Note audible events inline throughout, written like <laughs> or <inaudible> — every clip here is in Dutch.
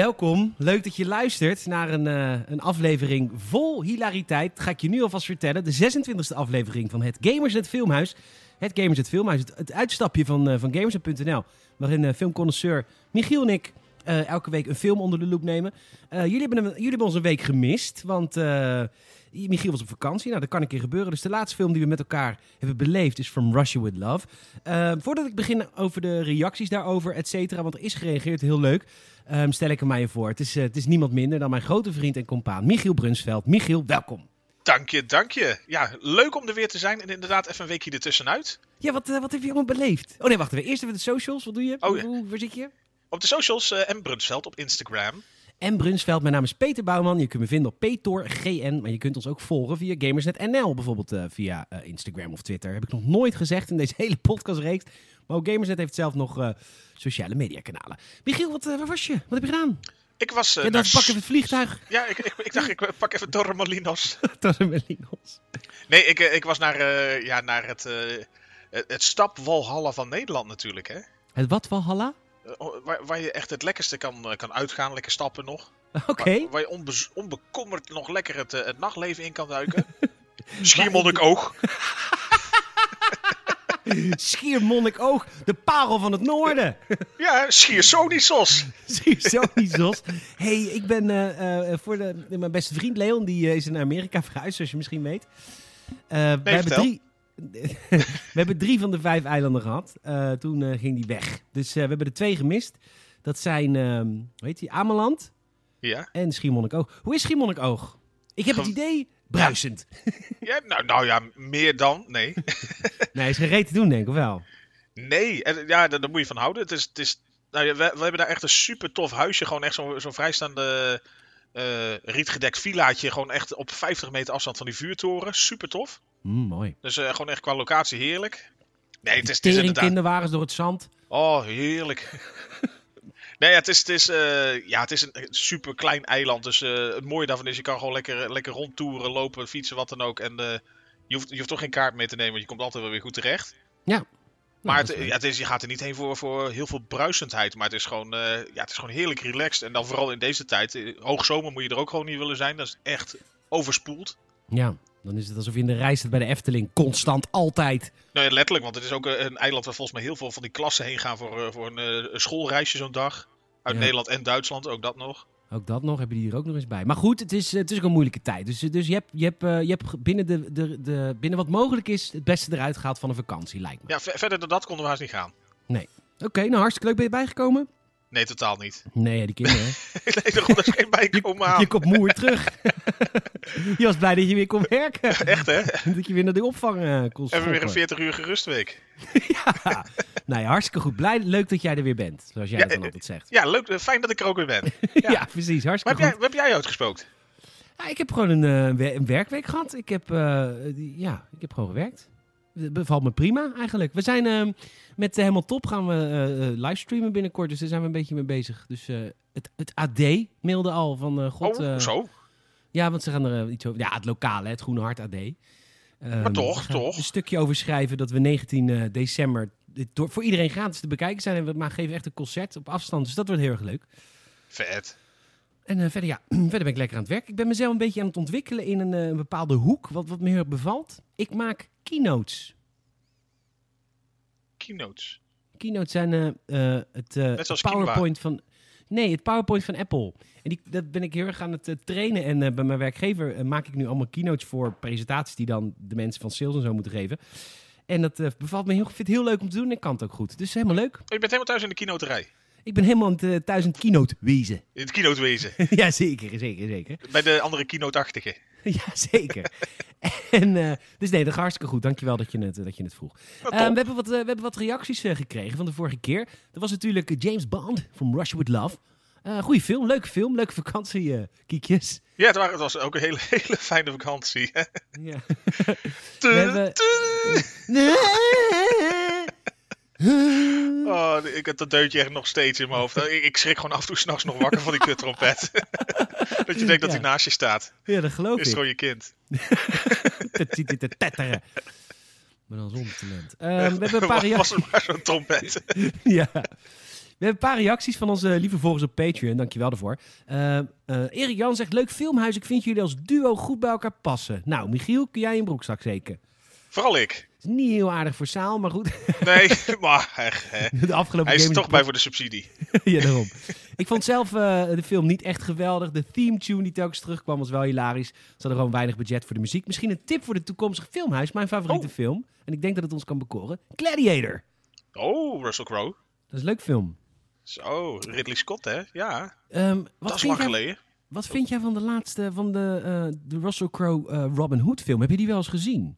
Welkom, leuk dat je luistert naar een, uh, een aflevering vol hilariteit. Ga ik je nu alvast vertellen. De 26e aflevering van het Gamersnet Filmhuis. Het Gamersnet Filmhuis, het, het uitstapje van, uh, van Gamersnet.nl. Waarin uh, filmconnoisseur Michiel en ik elke week een film onder de loep nemen. jullie, hebben jullie hebben ons een week gemist, want Michiel was op vakantie. Nou, dat kan een keer gebeuren. Dus de laatste film die we met elkaar hebben beleefd is From Russia With Love. voordat ik begin over de reacties daarover, et cetera, want er is gereageerd, heel leuk. Um, stel ik hem je voor. Het is, uh, het is niemand minder dan mijn grote vriend en compaan Michiel Brunsveld. Michiel, welkom. Dank je, dank je. Ja, leuk om er weer te zijn en inderdaad even een weekje ertussenuit. Ja, wat, uh, wat heb je allemaal beleefd? Oh nee, wacht even. Eerst even de socials. Wat doe je? Oh, Hoe, waar zit je? Op de socials uh, en Brunsveld op Instagram. En Brunsveld, mijn naam is Peter Bouwman. Je kunt me vinden op PetorGN, maar je kunt ons ook volgen via Gamersnet.nl, bijvoorbeeld uh, via Instagram of Twitter. Heb ik nog nooit gezegd in deze <laughs> hele podcastreeks. Maar ook heeft zelf nog uh, sociale mediakanalen. Michiel, wat, waar was je? Wat heb je gedaan? Ik was... Uh, ja, dan pak even het vliegtuig. Ja, ik, ik, ik dacht, ik pak even Torremolinos. <laughs> Torremolinos. Nee, ik, ik was naar, ja, naar het, het, het stapwalhalla van Nederland natuurlijk, hè. Het wat Walhalla? Oh, waar, waar, je echt het lekkerste kan, kan uitgaan, lekker stappen nog. <laughs> Oké. Okay. Waar, waar, je onbe onbekommerd nog lekker het, het nachtleven in kan duiken. <laughs> Schiermonnikoog. <laughs> Schiermonnikoog, de parel van het noorden. <laughs> Ja, Schiersonisos. <laughs> Schiersonisos. hey, ik ben uh, uh, voor de, mijn beste vriend Leon, die uh, is in Amerika verhuisd, zoals je misschien weet. we hebben drie... we hebben drie van de vijf eilanden gehad. toen ging die weg. Dus we hebben er twee gemist. Dat zijn, uh, hoe heet die, Ameland ja. en Schiermonnikoog. Hoe is Schiermonnikoog? Ik heb het idee, bruisend. <laughs> Ja, nou, nou ja, meer dan, nee. <laughs> nee, is geen te doen, denk ik, wel? Nee, en, ja, daar, daar, moet je van houden. Het is, het is, nou we, we hebben daar echt een super tof huisje. Gewoon echt zo'n zo vrijstaande uh, rietgedekt villaatje. Gewoon echt op 50 meter afstand van die vuurtoren. Super tof. Mm, mooi. Dus uh, gewoon echt qua locatie heerlijk. Nee, het is, het is inderdaad... kinderwagens door het zand. Oh, heerlijk. <laughs> Nee, het is, het is, uh, ja, het is een super klein eiland. Dus uh, het mooie daarvan is, je kan gewoon lekker, lekker rondtoeren, lopen, fietsen, wat dan ook. En uh, je, hoeft, je hoeft toch geen kaart mee te nemen, want je komt altijd wel weer goed terecht. Ja. Maar het, ja, het is, je gaat er niet heen voor, voor heel veel bruisendheid. Maar het is, gewoon, ja, het is gewoon heerlijk relaxed. En dan vooral in deze tijd. Hoogzomer moet je er ook gewoon niet willen zijn. Dat is echt overspoeld. Ja, dan is het alsof je in de rij staat bij de Efteling. Constant, altijd. Nou ja, letterlijk, want het is ook een eiland waar volgens mij heel veel van die klassen heen gaan voor, voor een, een schoolreisje zo'n dag. Uit Nederland en Duitsland, ook dat nog. Ook dat nog, hebben die hier ook nog eens bij. Maar goed, het is, het is ook een moeilijke tijd. Dus, dus je hebt, je hebt, je hebt binnen, de, de, de, binnen wat mogelijk is het beste eruit gehaald van een vakantie, lijkt me. Ja, verder dan dat konden we haast niet gaan. Nee. Oké, nou hartstikke leuk. Ben je bijgekomen? Nee, totaal niet. Nee, die <laughs> kinderen. nee, er komt geen bijkomen <laughs> aan. Je, je komt moe terug. <laughs> je was blij dat je weer kon werken. Echt, hè? Dat je weer naar die opvang uh, kon En we weer een 40 uur gerustweek. ja, nou ja, hartstikke goed. Blij, leuk dat jij er weer bent, zoals jij ja, dan eh, altijd zegt. Ja, leuk. Fijn dat ik er ook weer ben. Ja, ja precies. Hartstikke maar heb goed. Jij, heb jij uitgesproken? Ja, ik heb gewoon een, een werkweek gehad. Ik heb, uh, ja, ik heb gewoon gewerkt. Het bevalt me prima eigenlijk. We zijn uh, met Helemaal Top gaan we uh, livestreamen binnenkort. Dus daar zijn we een beetje mee bezig. Dus het, het AD mailde al van God. Oh, zo? Ja, want ze gaan er iets over. Ja, het lokale, het Groene Hart AD. Um, maar toch, toch? Een stukje over schrijven dat we 19 december door, voor iedereen gratis te bekijken zijn. En we maar geven echt een concert op afstand. Dus dat wordt heel erg leuk. Vet. En uh, verder, ja, <clears throat> verder ben ik lekker aan het werk. Ik ben mezelf een beetje aan het ontwikkelen in een, uh, een bepaalde hoek, wat, wat me heel erg bevalt. Ik maak keynotes. Keynotes? Keynotes zijn uh, het PowerPoint van... Nee, het PowerPoint van Apple. En die, dat ben ik heel erg aan het trainen. En bij mijn werkgever maak ik nu allemaal keynotes voor presentaties die dan de mensen van sales en zo moeten geven. En dat bevalt me heel, vind het heel leuk om te doen. Ik kan het ook goed. Dus helemaal leuk. Oh, je bent helemaal thuis in de keynoterij? Ik ben helemaal thuis in het keynote wezen. In het keynote wezen? <laughs> ja, zeker, zeker, zeker. Bij de andere keynote-achtige? <laughs> ja, zeker. <laughs> en, uh, dus nee, dat gaat hartstikke goed. Dankjewel dat je het, dat je het vroeg. Uh, we, hebben wat, uh, we hebben wat reacties gekregen van de vorige keer. Dat was natuurlijk James Bond from Russia With Love. goeie film, leuke film, leuke vakantie, Kiekjes. Ja, het, waren, het, was ook een hele, <laughs> hele fijne vakantie. ja. <laughs> we hebben... Oh, ik heb dat deutje echt nog steeds in mijn hoofd. <laughs> Ik, ik schrik gewoon af en toe s'nachts nog wakker van die kuttrompet. <laughs> dat je denkt dat hij naast je staat. Ja, dat geloof ik. Is gewoon je kind. <laughs> dat ziet te tetteren. Maar dan zonder talent. We hebben een paar Was maar zo'n trompet. ja. We hebben een paar reacties van onze lieve volgers op Patreon. Dankjewel daarvoor. Eh, eh, Erik Jan zegt, leuk filmhuis. Ik vind jullie als duo goed bij elkaar passen. Nou, Michiel, kun jij een broekzak zeker? Vooral ik. is niet heel aardig voor Saal, maar goed. <laughs> Nee, maar echt, hè. <laughs> De afgelopen hij is er toch bij voor de subsidie. <laughs> ja, daarom. Ik vond zelf eh, de film niet echt geweldig. De theme tune die telkens terugkwam was wel hilarisch. Ze hadden gewoon weinig budget voor de muziek. Misschien een tip voor de toekomstige filmhuis. Mijn favoriete Oh. film. En ik denk dat het ons kan bekoren. Gladiator. Oh, Russell Crowe. Dat is een leuk film. Zo, Ridley Scott, hè? Ja, Ehm, wat, dat is lang jij, geleden. wat vind jij van de laatste, van de, eh, de Russell Crowe eh, Robin Hood film? Heb je die wel eens gezien?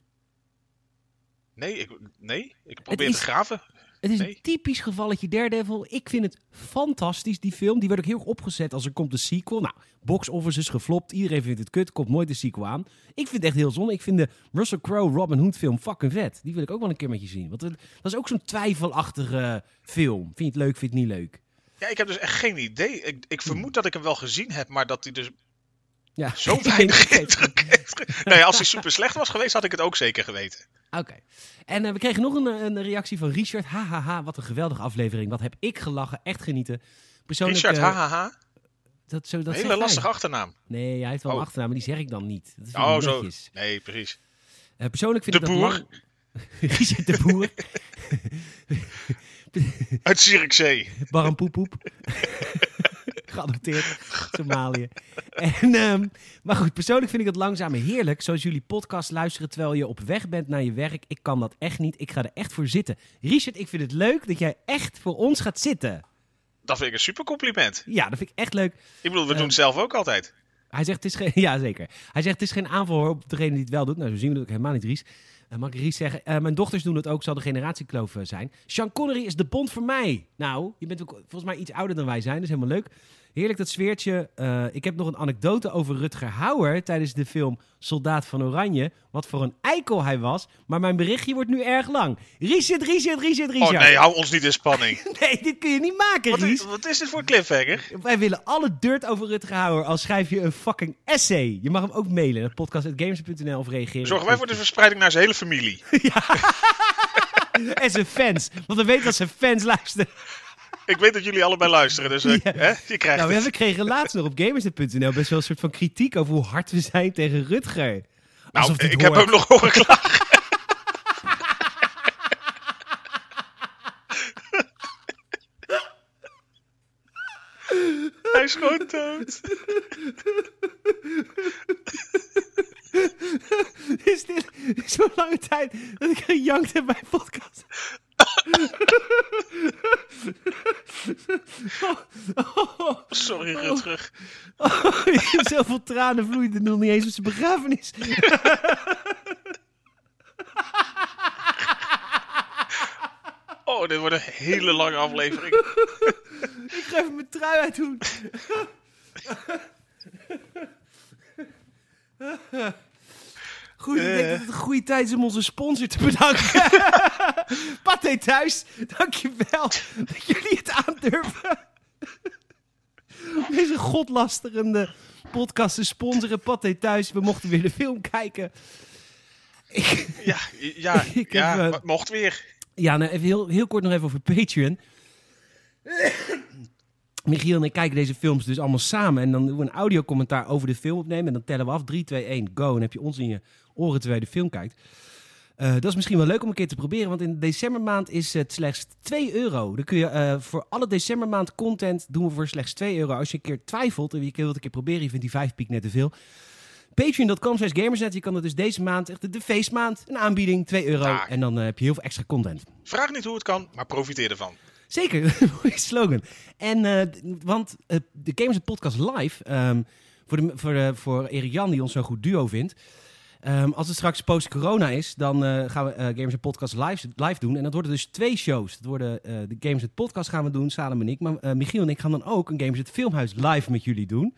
Nee, ik, nee, ik probeer is- te graven. Het is Nee. een typisch gevalletje Daredevil. Ik vind het fantastisch, die film. Die werd ook heel erg opgezet als er komt een sequel. Nou, box office is geflopt. Iedereen vindt het kut. Komt nooit een sequel aan. Ik vind het echt heel zonde. Ik vind de Russell Crowe Robin Hood film fucking vet. Die wil ik ook wel een keer met je zien. Want het- dat is ook zo'n twijfelachtige film. Vind je het leuk, vind je het niet leuk? Ja, ik heb dus echt geen idee. Ik, ik vermoed dat ik hem wel gezien heb, maar dat hij dus Ja, zo weinig <laughs> indruk Nee, als hij super slecht was geweest, had ik het ook zeker geweten. Oké. En eh, we kregen nog een, een reactie van Richard. Hahaha, wat een geweldige aflevering. Wat heb ik gelachen. Echt genieten. Persoonlijk, Richard, eh, hahaha. dat, zo, dat hele lastige achternaam. Nee, hij heeft wel een Oh. achternaam, maar die zeg ik dan niet. Dat Oh, zo. netjes. Nee, precies. Eh, persoonlijk vind De ik dat Boer. <laughs> Richard de Boer. Uit Zierikzee. Baran Poepoep. <laughs> <laughs> Geadopteerd. Somalië. En, ehm, maar goed, persoonlijk vind ik het langzaam heerlijk. Zoals jullie podcast luisteren terwijl je op weg bent naar je werk. Ik kan dat echt niet. Ik ga er echt voor zitten. Richard, ik vind het leuk dat jij echt voor ons gaat zitten. Dat vind ik een super compliment. Ja, dat vind ik echt leuk. Ik bedoel, we Eh. doen het zelf ook altijd. Hij zegt, het is geen... <laughs> Ja, zeker. Hij zegt, het is geen aanval op degene die het wel doet. Nou, zo zien we dat ook helemaal niet, Ries. Eh, mag ik Ries zeggen? Eh, mijn dochters doen het ook, zal de generatiekloof zijn. Sean Connery is de bond voor mij. Nou, je bent ook volgens mij iets ouder dan wij zijn, dat is helemaal leuk. Heerlijk dat sfeertje. Eh, ik heb nog een anekdote over Rutger Hauer tijdens de film Soldaat van Oranje. Wat voor een eikel hij was. Maar mijn berichtje wordt nu erg lang. Richard, Richard, Richard, Oh Richard. nee, hou ons niet in spanning. <laughs> Nee, dit kun je niet maken, Wat Ries. is, wat is dit voor cliffhanger? Wij willen alle dirt over Rutger Hauer. Al schrijf je een fucking essay. Je mag hem ook mailen. naar podcast.games.nl of reageren. Zorgen wij voor de verspreiding naar zijn hele familie. <laughs> <laughs> En zijn fans. Want we weten dat zijn fans luisteren. Ik weet dat jullie allebei luisteren, dus eh, <laughs> Ja. hè, je krijgt Nou, we hebben kregen laatst nog op gamers.nl best wel een soort van kritiek over hoe hard we zijn tegen Rutger. Nou, Alsof ik heb hem nog horen klagen. <laughs> Hij is gewoon dood. <laughs> Is dit zo'n lange tijd dat ik gejankt heb bij podcast? Oh, oh, Sorry, Rutger. oh, zoveel tranen vloeiden nog niet eens op zijn begrafenis. <laughs> Oh, dit wordt een hele lange aflevering. <laughs> Ik ga even mijn trui uitdoen. <laughs> Goed, ik denk Eh. dat het een goede tijd is om onze sponsor te bedanken. <laughs> Pathé Thuis, dankjewel dat jullie het aandurven. Deze godlasterende podcast te sponsoren. Pathé Thuis, we mochten weer de film kijken. Ik, Ja, ja, <laughs> Ik ja heb, eh, mocht weer. Ja, nou, even heel, heel kort nog even over Patreon. Michiel en ik kijken deze films dus allemaal samen. En dan doen we een audiocommentaar over de film opnemen. En dan tellen we af. 3, 2, 1, go. En dan heb je ons in je oren terwijl je de film kijkt. Eh, dat is misschien wel leuk om een keer te proberen. Want in de decembermaand is het slechts 2 euro. Dan kun je eh, voor alle decembermaand content doen we voor slechts 2 euro. Als je een keer twijfelt en je wilt een keer proberen. Je vindt die 5 piek net te veel. Patreon.com slash gamersnet. Je kan het dus deze maand, echt de, de feestmaand, een aanbieding, 2 euro. En dan eh, heb je heel veel extra content. Vraag niet hoe het kan, maar profiteer ervan. Zeker, <laughs> mooie slogan. En, want de Gamers Podcast live, ehm, voor, de, voor, voor Erik Jan, die ons zo'n goed duo vindt. Ehm, als het straks post-corona is, dan eh, gaan we eh, Gamers Podcast live, live doen. En dat worden dus twee shows. Dat worden eh, de Gamers Podcast gaan we doen, Salem en ik. Maar Michiel en ik gaan dan ook een Gamers Filmhuis live met jullie doen.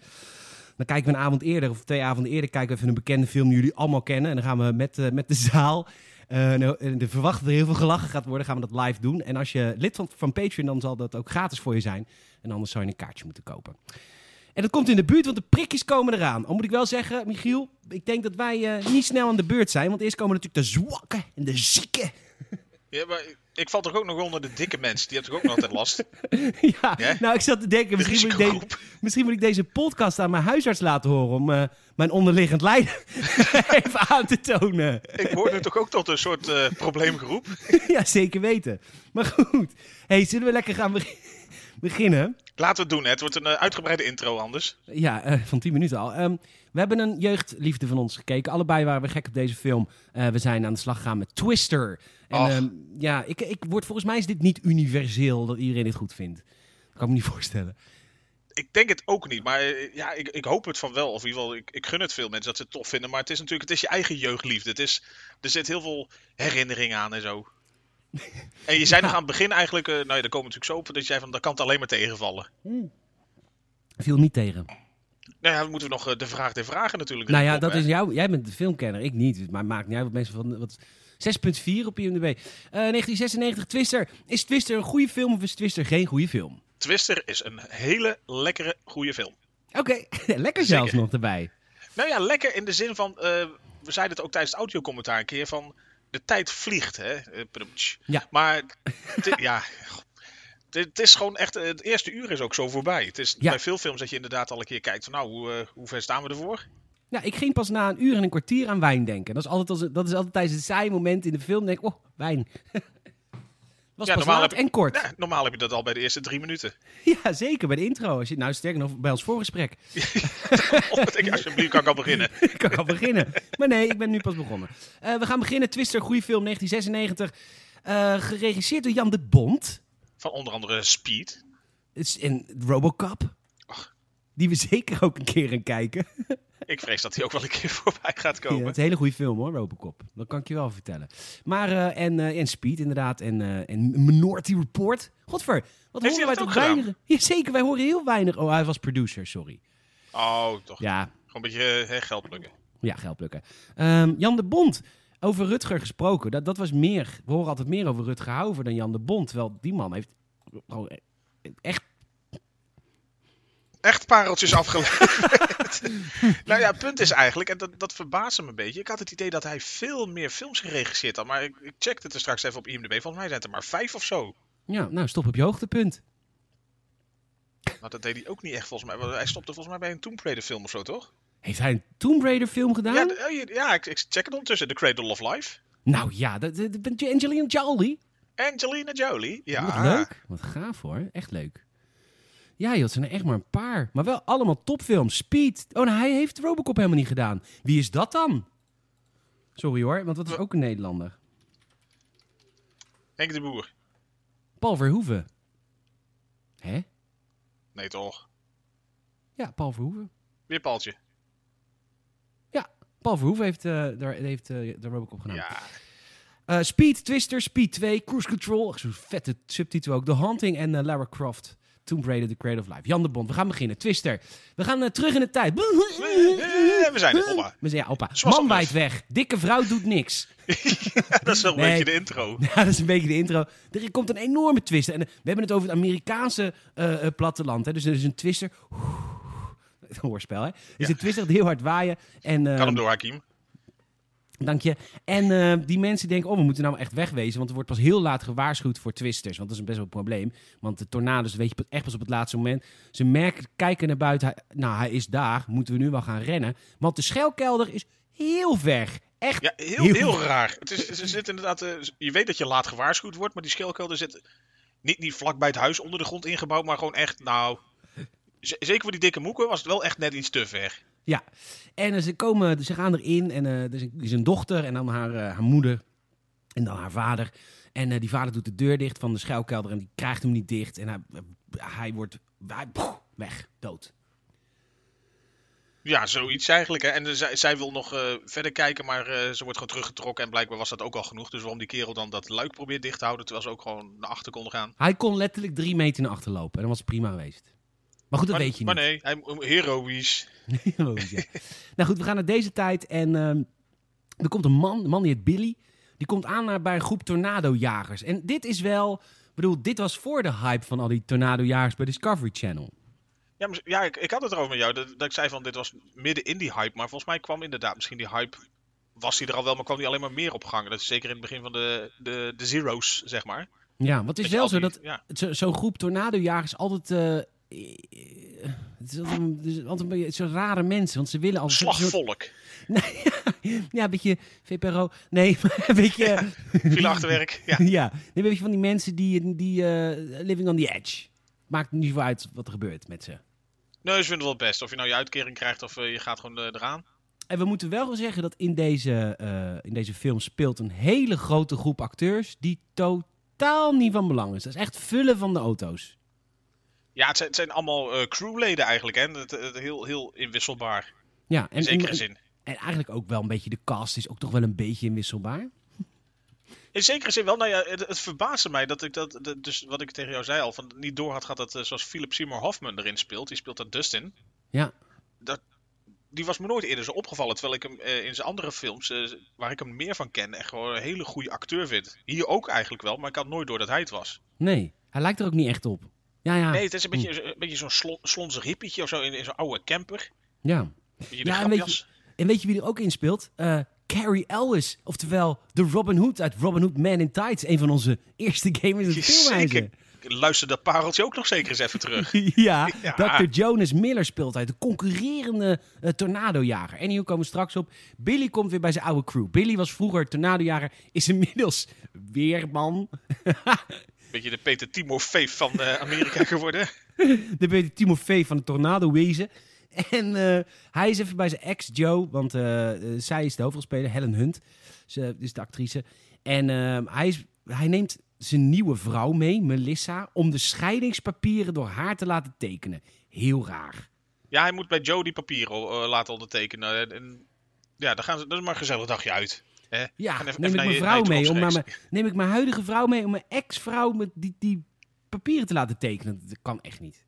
Dan kijken we een avond eerder, of twee avonden eerder, kijken we even een bekende film die jullie allemaal kennen. En dan gaan we met, met de zaal en de verwachten dat er heel veel gelachen gaat worden, gaan we dat live doen. En als je lid van, van Patreon, dan zal dat ook gratis voor je zijn. En anders zou je een kaartje moeten kopen. En dat komt in de buurt, want de prikjes komen eraan. Al moet ik wel zeggen, Michiel, ik denk dat wij eh, niet snel aan de beurt zijn. Want eerst komen natuurlijk de zwakken en de zieken. Ja, maar ik val toch ook nog onder de dikke mensen. Die hebben toch ook nog altijd last? <laughs> ja, nou ik zat te denken, De misschien moet, ik deze, misschien moet ik deze podcast aan mijn huisarts laten horen om eh, mijn onderliggend lijden <laughs> even aan te tonen. Ik hoor nu toch ook tot een soort eh, probleemgroep. <laughs> ja, zeker weten. Maar goed, hey, zullen we lekker gaan be- beginnen? Laten we het doen. hè. Het wordt een eh, uitgebreide intro anders. Ja, eh, van 10 minuten al. Ehm, we hebben een jeugdliefde van ons gekeken. Allebei waren we gek op deze film. Eh, we zijn aan de slag gegaan met Twister. En ehm, ja, ik, ik word, volgens mij is dit niet universeel dat iedereen dit goed vindt. Dat kan ik me niet <laughs> voorstellen. Ik denk het ook niet, maar ja, ik, ik hoop het van wel. Of in ieder geval, ik, ik gun het veel mensen dat ze het tof vinden. Maar het is natuurlijk, het is je eigen jeugdliefde. Het is, er zit heel veel herinnering aan en zo. En je zei nog aan het begin eigenlijk, eh, nou ja, daar komen we natuurlijk zo op, dat je zei van, dat kan het alleen maar tegenvallen. Viel niet tegen. Nou ja, dan moeten we nog eh, de vraag der vragen natuurlijk Nou ja, dat is jouw. Jij bent de filmkenner, ik niet. Maar maakt niet uit wat mensen van. Wat, 6,4 op IMDb. Eh 1996, Twister. Is Twister een goede film of is Twister geen goede film? Twister is een hele lekkere, goede film. Oké, <laughs> lekker zelfs Zeker. nog erbij. Nou ja, lekker in de zin van, eh, we zeiden het ook tijdens het audiocommentaar een keer, van de tijd vliegt, hè. Eh. Ja. Maar, <laughs> het- ja, het het is gewoon echt, het eerste uur is ook zo voorbij. Het is Ja. bij veel films dat je inderdaad al een keer kijkt van, nou, hoe, eh, hoe ver staan we ervoor? Ja, ik ging pas na een uur en een kwartier aan wijn denken. Dat is altijd, als, dat is altijd tijdens een saai moment in de film. Denk ik, oh, wijn. <laughs> Was Ja, pas normaal laat heb- en kort. Ja, normaal heb je dat al bij de eerste drie minuten. <laughs> Ja, zeker bij de intro. Als je, nou, sterker nog, bij ons voorgesprek. <laughs> Ik, alsjeblieft, kan ik al beginnen. <laughs> ik kan al beginnen. Maar nee, ik ben nu pas begonnen. Eh, we gaan beginnen. Twister, goede film, 1996. Eh, geregisseerd door Jan de Bond. Van onder andere Speed. In Robocop. Die we zeker ook een keer gaan kijken. <laughs> Ik vrees dat hij ook wel een keer <laughs> voorbij gaat Ja, komen. het is een hele goede film hoor, Robocop. Dat kan ik je wel vertellen. Maar, eh, en, eh, en Speed inderdaad. En, eh, en Minority Report. Godver, wat Heeft horen wij toch weinig? <laughs> Ja, zeker, wij horen heel weinig. Oh, hij was producer, sorry. Oh, toch. Ja, Gewoon een beetje eh, geld plukken. ja geld plukken. Ehm, Jan de Bond. Over Rutger gesproken. Dat, dat was meer. We horen altijd meer over Rutger Hauver dan Jan de Bond. Terwijl die man heeft gewoon echt echt pareltjes afgeleverd. <laughs> nou ja, het punt is eigenlijk, en dat, dat verbaasde me een beetje. Ik had het idee dat hij veel meer films geregisseerd had. Maar ik, ik checkte het er straks even op IMDb. Volgens mij zijn het er maar vijf of zo. Ja, nou, stop op je hoogtepunt. Maar dat deed hij ook niet echt volgens mij. Hij stopte volgens mij bij een Tomb Raider film of zo, toch? Heeft hij een Tomb Raider film gedaan? Ja, oh, je- ja ik, ik check het ondertussen. The Cradle of Life. Nou ja, dat, dat, dat- Angelina Jolie. Angelina Jolie. Ja. Wat leuk. Wat gaaf hoor. Echt leuk. Ja, joh, het zijn er echt maar een paar. Maar wel allemaal topfilms. Speed. Oh, nou, hij heeft Robocop helemaal niet gedaan. Wie is dat dan? Sorry hoor, want dat is ook een Nederlander. Henk de Boer. Paul Verhoeven. Hè? Nee, toch? Ja, Paul Verhoeven. Weer Paltje. Ja, Paul Verhoeven heeft, eh daar, heeft eh, de Robocop gedaan. Ja. Eh, Speed, Twister, Speed 2, Cruise Control. Zo'n vette subtitel ook. The Haunting en Lara Croft. Tomb Raider, The Creative Life. Jan de Bond, we gaan beginnen. Twister. We gaan eh, terug in de tijd. Eh, We zijn er, oppa. We zijn, ja, opa. Zoals Man weg. Dikke vrouw doet niks. <laughs> dat is wel een Nee. beetje de intro. <laughs> Ja, dat is een beetje de intro. Er komt een enorme twist. En eh, we hebben het over het Amerikaanse eh, eh, platteland. Hè. Dus er is een twister. <laughs> Hoorspel, hè? Er is Ja. een twister die heel hard waaien. En, eh, Kan hem door, Hakim. Dank je. En eh, die mensen denken, oh, we moeten nou echt wegwezen. Want er wordt pas heel laat gewaarschuwd voor twisters. Want dat is best wel een probleem. Want de tornado's weet je echt pas op het laatste moment. Ze merken, kijken naar buiten. nou, hij is daar. Moeten we nu wel gaan rennen. Want de schuilkelder is heel ver. Echt Ja, heel, Heel- heel raar. Het is, ze zit inderdaad, eh, je weet dat je laat gewaarschuwd wordt, maar die schelkelder zit niet, niet vlak bij het huis onder de grond ingebouwd, maar gewoon echt, nou, zeker voor die dikke moeken was het wel echt net iets te ver. Ja, en eh, ze, komen, ze gaan erin en eh, er is een, er is een dochter en dan haar, eh, haar moeder en dan haar vader. En eh, die vader doet de deur dicht van de schuilkelder en die krijgt hem niet dicht. En hij, hij wordt hij, weg, dood. Ja, zoiets eigenlijk. Hè. En eh, zij, zij wil nog eh, verder kijken, maar eh, ze wordt gewoon teruggetrokken en blijkbaar was dat ook al genoeg. Dus waarom die kerel dan dat luik probeert dicht te houden, terwijl ze ook gewoon naar achter konden gaan. Hij kon letterlijk drie meter naar achter lopen en dan was het prima geweest. Maar goed, dat maar, weet je maar niet. nee, hij, heroïs. <laughs> Heroïs, ja. nou goed, we gaan naar deze tijd en ehm, er komt een man, een man die heet Billy. Die komt aan naar- bij een groep tornadojagers. En dit is wel, ik bedoel, dit was voor de hype van al die tornadojagers bij Discovery Channel. Ja, maar- ja ik, ik had het erover met jou, dat, dat ik zei van dit was midden in die hype, maar volgens mij kwam inderdaad misschien die hype was hij er al wel, maar kwam hij alleen maar meer op gang. Dat is zeker in het begin van de, de, de Zero's, zeg maar. Ja, wat is wel zo dat Ja, zo- zo'n groep tornadojagers altijd... eh, het is altijd, een- het is altijd een beetje zo'n rare mensen, want ze willen soort- slagvolk. <laughs> ja, een beetje VPRO. Nee, <laughs> maar een beetje... Viel achterwerk. Ja. <laughs> ja, nee, een beetje van die mensen die, die eh, living on the edge. Maakt niet zoveel uit wat er gebeurt met ze. Nee, ze vinden het wel het best. Of je nou je uitkering krijgt of eh, je gaat gewoon eh, eraan. En we moeten wel zeggen dat in deze, eh, in deze film speelt een hele grote groep acteurs die totaal niet van belang is. Dat is echt vullen van de auto's. Ja, het zijn, het zijn allemaal eh, crewleden eigenlijk. Hè? Het, het- heel, heel inwisselbaar. Ja, In en, zekere en, zin. en eigenlijk ook wel een beetje de cast is ook toch wel een beetje inwisselbaar. In zekere zin wel. Nou ja, het, het verbaasde mij dat ik dat, dat- dus wat ik tegen jou zei al, van niet door had gehad dat eh, zoals Philip Seymour Hoffman erin speelt. Die speelt dat Dustin. Ja, Dat, die was me nooit eerder zo opgevallen. Terwijl ik hem eh, in zijn andere films, waar ik hem meer van ken, echt gewoon een hele goede acteur vind. Hier ook eigenlijk wel, maar ik had nooit door dat hij het was. nee, hij lijkt er ook niet echt op. Ja, ja. Nee, het is een beetje, een beetje zo'n slon, slonzig hippietje of zo in, in zo'n oude camper. ja. Ja, en weet grapjas. En weet je wie er ook in speelt? Eh, Carrie Ellis, oftewel de Robin Hood uit Robin Hood Man in Tights. Een van onze eerste gamers in de. Zeker. Luister dat pareltje ook nog zeker eens even terug. <laughs> ja, <laughs> Ja. Dr. Jonas Miller speelt uit de concurrerende eh, tornadojager. En hier komen we straks op. Billy komt weer bij zijn oude crew. Billy was vroeger tornadojager, is inmiddels <laughs> weerman. Beetje de Peter Timofeef van eh, Amerika <laughs> geworden. De beetje Timofee van het tornadowezen. En eh, hij is even bij zijn ex Joe, want eh, zij is de hoofdrolspeler, Helen Hunt. Ze is de actrice. En eh, hij, is, hij neemt zijn nieuwe vrouw mee, Melissa, om de scheidingspapieren door haar te laten tekenen. Heel raar. Ja, hij moet bij Joe die papieren laten ondertekenen. En, ja, dan gaan ze, dat is maar een gezellig dagje uit. Hè? Ja, even- neem even ik mijn vrouw je mee, om naar mijn, neem ik mijn huidige vrouw mee om mijn ex-vrouw met die, die papieren te laten tekenen. Dat kan echt niet.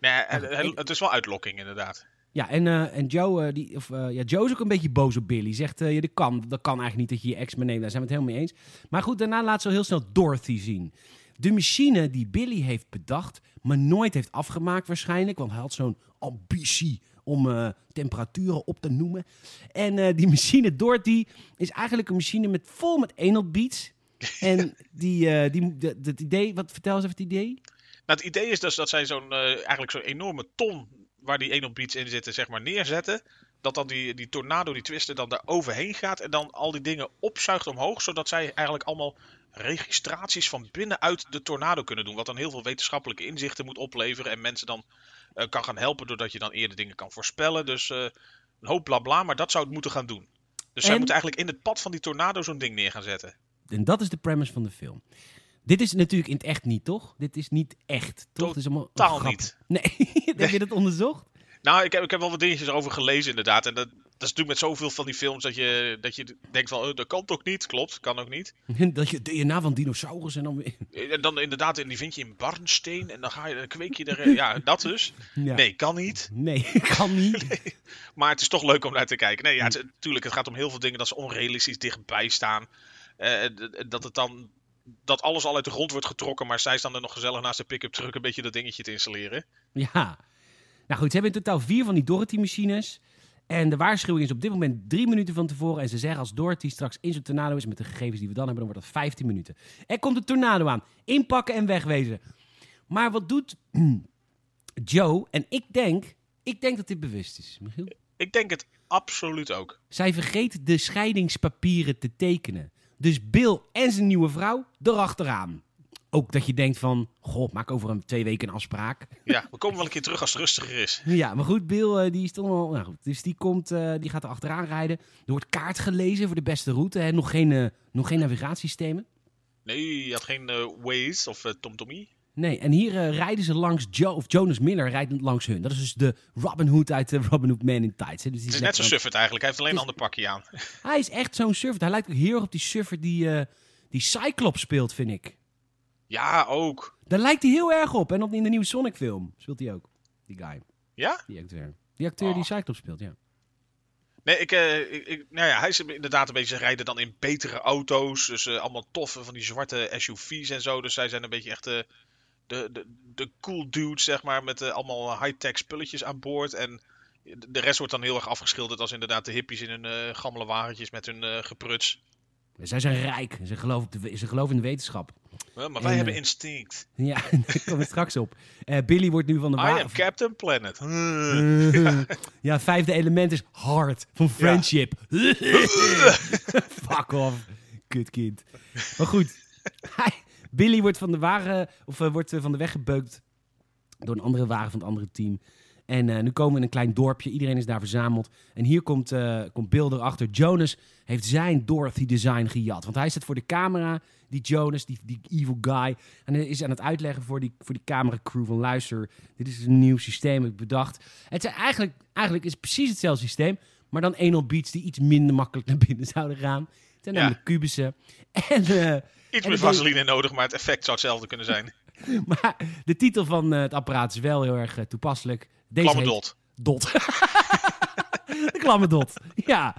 Nee, ik- het is wel uitlokking inderdaad. Ja, en, eh, en Joe, eh, die, of, eh, ja, Joe is ook een beetje boos op Billy. Zegt, ja, dat kan, dat kan eigenlijk niet dat je je ex meeneemt. Daar zijn we het helemaal mee eens. Maar goed, daarna laat ze al heel snel Dorothy zien. De machine die Billy heeft bedacht, maar nooit heeft afgemaakt waarschijnlijk. Want hij had zo'n ambitie om eh, temperaturen op te noemen. En eh, die <laughs> machine Dorothy is eigenlijk een machine met, vol met anal beats. <laughs> En die, eh, die, het idee, wat vertel eens even het idee? Nou, het idee is dus dat zij zo'n, eigenlijk zo'n enorme ton waar die op beats in zitten, zeg maar, neerzetten. Dat dan die, die tornado, die twister, dan daar overheen gaat en dan al die dingen opzuigt omhoog. Zodat zij eigenlijk allemaal registraties van binnenuit de tornado kunnen doen. Wat dan heel veel wetenschappelijke inzichten moet opleveren. En mensen dan eh, kan gaan helpen doordat je dan eerder dingen kan voorspellen. Dus eh, een hoop blabla, maar dat zou het moeten gaan doen. Dus zij En- moeten eigenlijk in het pad van die tornado zo'n ding neer gaan zetten. En dat is de premise van de film. Dit is natuurlijk in het echt niet, toch? Dit is niet echt, toch? Het is allemaal niet. Nee, <laughs> heb je dat onderzocht? Nou, ik heb, ik heb wel wat dingetjes erover gelezen inderdaad. En dat, dat is natuurlijk met zoveel van die films dat je, dat je denkt van, oh, dat kan toch niet? Klopt, kan ook niet. <laughs> Dat je DNA van dinosaurus en dan weer... En dan inderdaad, en die vind je in barnsteen en dan, ga je, dan kweek je er... Ja, dat dus. <laughs> Ja. Nee, kan niet. Nee, <laughs> kan niet. Maar het is toch leuk om naar te kijken. Nee, ja, het, natuurlijk, het gaat om heel veel dingen dat ze onrealistisch dichtbij staan. Eh, dat het dan... Dat alles al uit de grond wordt getrokken, maar zij staan er nog gezellig naast de pick-up truck een beetje dat dingetje te installeren. Ja. Nou goed, ze hebben in totaal vier van die Dorothy-machines. En de waarschuwing is op dit moment drie minuten van tevoren. En ze zeggen als Dorothy straks in zo'n tornado is met de gegevens die we dan hebben, dan wordt dat 15 minuten. Er komt een tornado aan. Inpakken en wegwezen. Maar wat doet <clears throat> Joe? En ik denk, ik denk dat dit bewust is. Michiel? Ik denk het absoluut ook. Zij vergeet de scheidingspapieren te tekenen. Dus Bill en zijn nieuwe vrouw erachteraan. Ook dat je denkt van, goh, maak over een twee weken een afspraak. Ja, we komen wel een keer terug als het rustiger is. Ja, maar goed, Bill eh, die is toch wel... Nou goed, dus die, komt, eh, die gaat er achteraan rijden. Er wordt kaart gelezen voor de beste route. Hè. Nog, geen, eh, nog geen navigatiesystemen. Nee, je had geen Waze of TomTommy. Nee, en hier rijden ze langs Joe, of Jonas Miller rijdt langs hun. Dat is dus de Robin Hood uit de Robin Hood Man in Tights. Hè. Dus die Het is net lekker zo aan- sufferd eigenlijk. Hij heeft alleen een ander pakje aan. Hij is echt zo'n surfer. Hij lijkt ook heel erg op die surfer die, die Cyclops speelt, vind ik. Ja, ook. Daar lijkt hij heel erg op. En op in de nieuwe Sonic film speelt hij ook. Die guy, Ja? die acteur. Die acteur die. Cyclops speelt, ja. Nee, ik, eh, ik, ik- nou ja, hij is inderdaad een beetje, ze rijden dan in betere auto's. Dus eh, allemaal toffe van die zwarte SUV's en zo. Dus zij zijn een beetje echt eh, de, de, de cool dudes, zeg maar. Met allemaal high-tech spulletjes aan boord. En De rest wordt dan heel erg afgeschilderd als inderdaad de hippies in hun gammele wagentjes met hun gepruts. Zij zijn rijk. Ze geloven, op de we- ze geloven in de wetenschap. Maar En, wij hebben eh, instinct. <laughs> Ja, <laughs> daar we straks op. Eh, Billy wordt nu van de I am Captain Planet. <laughs> ja, vijfde element is hard. Van friendship. Fuck off. Kutkind. Maar goed. Billy wordt van de wagen, of eh, wordt van de weg gebeukt door een andere wagen van het andere team. En eh, nu komen we in een klein dorpje. Iedereen is daar verzameld. En hier komt, eh, komt Bill erachter. Jonas heeft zijn Dorothy-design gejat. Want hij staat voor de camera, die Jonas, die, die evil guy. En hij is aan het uitleggen voor die, voor die cameracrew van... luister, dit is een nieuw systeem, ik bedacht. Het is eigenlijk, eigenlijk is het precies hetzelfde systeem... maar dan 1 beats die iets minder makkelijk naar binnen <laughs> zouden gaan. Het zijn Ja. namelijk kubussen. <laughs> En... eh, Iets meer dan- vaseline nodig, maar het effect zou hetzelfde kunnen zijn. <laughs> maar de titel van het apparaat is wel heel erg toepasselijk. Deze Klamme dot. Dot. <laughs> de klamme dot. Ja.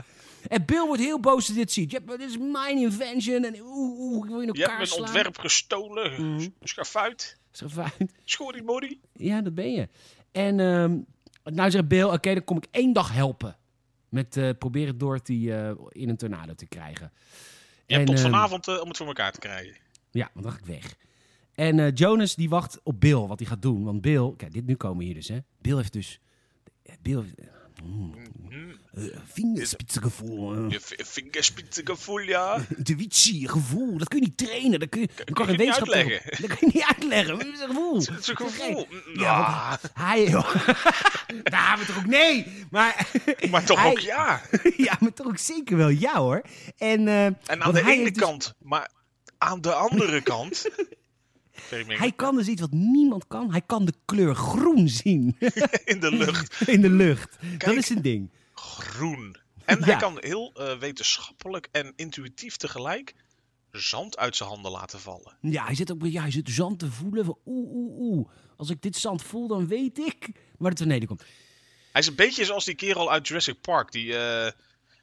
En Bill wordt heel boos als hij dit ziet. Ja, dit is mijn invention. En oeh, oeh, ik wil je in Je elkaar hebt mijn slaan. ontwerp gestolen. Mhm. Schafuit. Fijn. Schorrimorrie. Ja, dat ben je. En ehm, nou zegt Bill, oké, dan kom ik één dag helpen. Met eh, proberen Dorothy eh in een tornado te krijgen. Je hebt En, tot ehm, vanavond eh, om het voor elkaar te krijgen. Ja, want dan ga ik weg. En eh, Jonas die wacht op Bill, wat hij gaat doen. Want Bill, kijk, dit nu komen we hier dus, hè. Bill heeft dus... Bill heeft... Mm, eh, vingerspitsengevoel. eh, vingerspitsengevoel, ja. <laughs> intuïtie, gevoel. Dat kun je niet trainen. Dat kun je, dat kan je geen wetenschap uitleggen. Dat kun je niet uitleggen. Dat is een gevoel. Het is een gevoel. Ja, Ah, want hij... <laughs> Daar hebben we toch ook nee. Maar, maar toch hij- ook ja. <laughs> ja, maar toch ook zeker wel ja, hoor. En, eh, En aan de ene dus- kant, maar aan de andere kant. Hij kan dus iets wat niemand kan. Hij kan de kleur groen zien <laughs> in de lucht. <laughs> in de lucht. Dat is een ding. Groen. En Ja. hij kan heel eh, wetenschappelijk en intuïtief tegelijk zand uit zijn handen laten vallen. Ja, hij zit ook ja, hij zit zand te voelen. Van, oeh, oeh, oeh. Als ik dit zand voel, dan weet ik waar het beneden komt. Hij is een beetje zoals die kerel uit Jurassic Park, die, eh,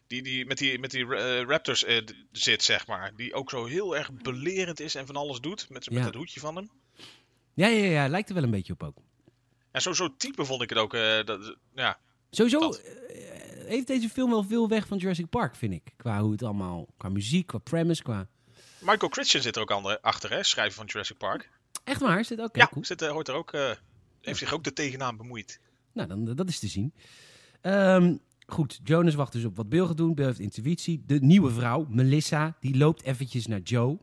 die, die met die, met die eh, raptors eh, zit, zeg maar. Die ook zo heel erg belerend is en van alles doet, met, met Ja. het hoedje van hem. Ja, ja, ja, lijkt er wel een beetje op ook. En zo, zo type vond ik het ook. eh, dat, ja. Sowieso Dat. heeft deze film wel veel weg van Jurassic Park, vind ik. Qua hoe het allemaal, qua muziek, qua premise, qua... Michael Christian zit er ook ander- achter, hè, schrijver van Jurassic Park. Echt waar, dit ook? ja, cool. zit, hoort er ook, heeft zich ook de tegennaam bemoeid. Nou, dan, dat is te zien. Ehm, goed, Jonas wacht dus op wat Bill gaat doen. Bill heeft intuïtie. De nieuwe vrouw, Melissa, die loopt eventjes naar Joe.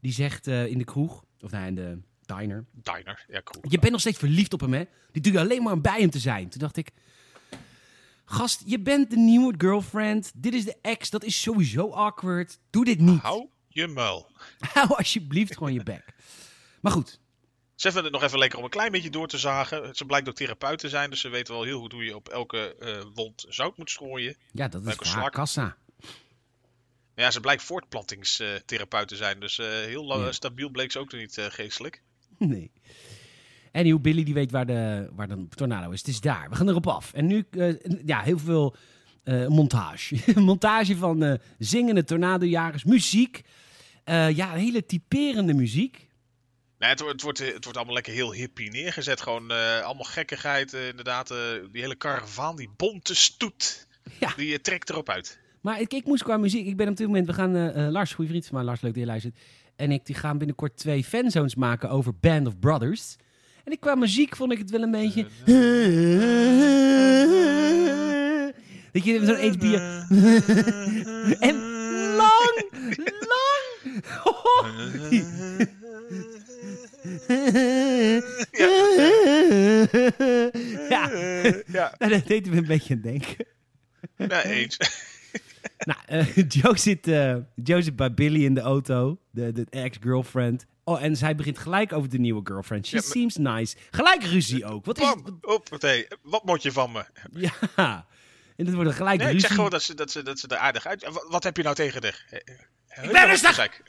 Die zegt eh, in de kroeg, of nou, in de diner... Diner, ja, cool. Je bent nog steeds verliefd op hem, hè? Die doe je alleen maar om bij hem te zijn. Toen dacht ik... Gast, je bent de nieuwe girlfriend. Dit is de ex. Dat is sowieso awkward. Doe dit niet. Hou je muil. <laughs> Hou alsjeblieft gewoon je bek. Maar goed. Ze vinden het nog even lekker om een klein beetje door te zagen. Ze blijkt ook therapeut te zijn, dus ze weten wel heel goed hoe je op elke eh, wond zout moet strooien. Ja, dat is slak? kassa. Ja, ze blijkt voortplantingstherapeut te zijn, dus eh, heel Ja. stabiel bleek ze ook niet eh, geestelijk. <laughs> Nee. En hoe Billy die weet waar de, waar de tornado is. Het is daar. We gaan erop af. En nu, eh, ja, heel veel eh, montage. <laughs> montage van eh, zingende tornadojagers. Muziek. Eh, ja, hele typerende muziek. Nee, het, wordt- het, wordt, het wordt allemaal lekker heel hippie neergezet. Gewoon eh, allemaal gekkigheid. eh, inderdaad, eh, die hele karavaan, die bonte stoet. Ja. Die trekt erop uit. Maar ik, ik moest qua muziek... Ik ben op dit moment... We gaan... Lars, goede vriend van mij. Lars, leuk dat je luistert. En ik die gaan binnenkort twee fanzones maken over Band of Brothers. En ik, qua muziek vond ik het wel een beetje... <laughs> Dat je zo'n eens <laughs> bier... En lang, lang. <laughs> <laughs> ja, ja, nou, dat deed me een beetje aan denken. ja, eens. <laughs> Nou, eh, Joe, zit, eh, Joe zit bij Billy in de auto, de, de ex-girlfriend. Oh, en zij begint gelijk over de nieuwe girlfriend. She Ja, seems nice. Gelijk ruzie ook. Wat is op, hey, wat moet je van me? Ja. En het wordt gelijk Nee, ik ruzie. zeg gewoon dat ze, dat ze, dat ze er aardig uit... Wat, wat heb je nou tegen haar? Ik ben rustig! <laughs>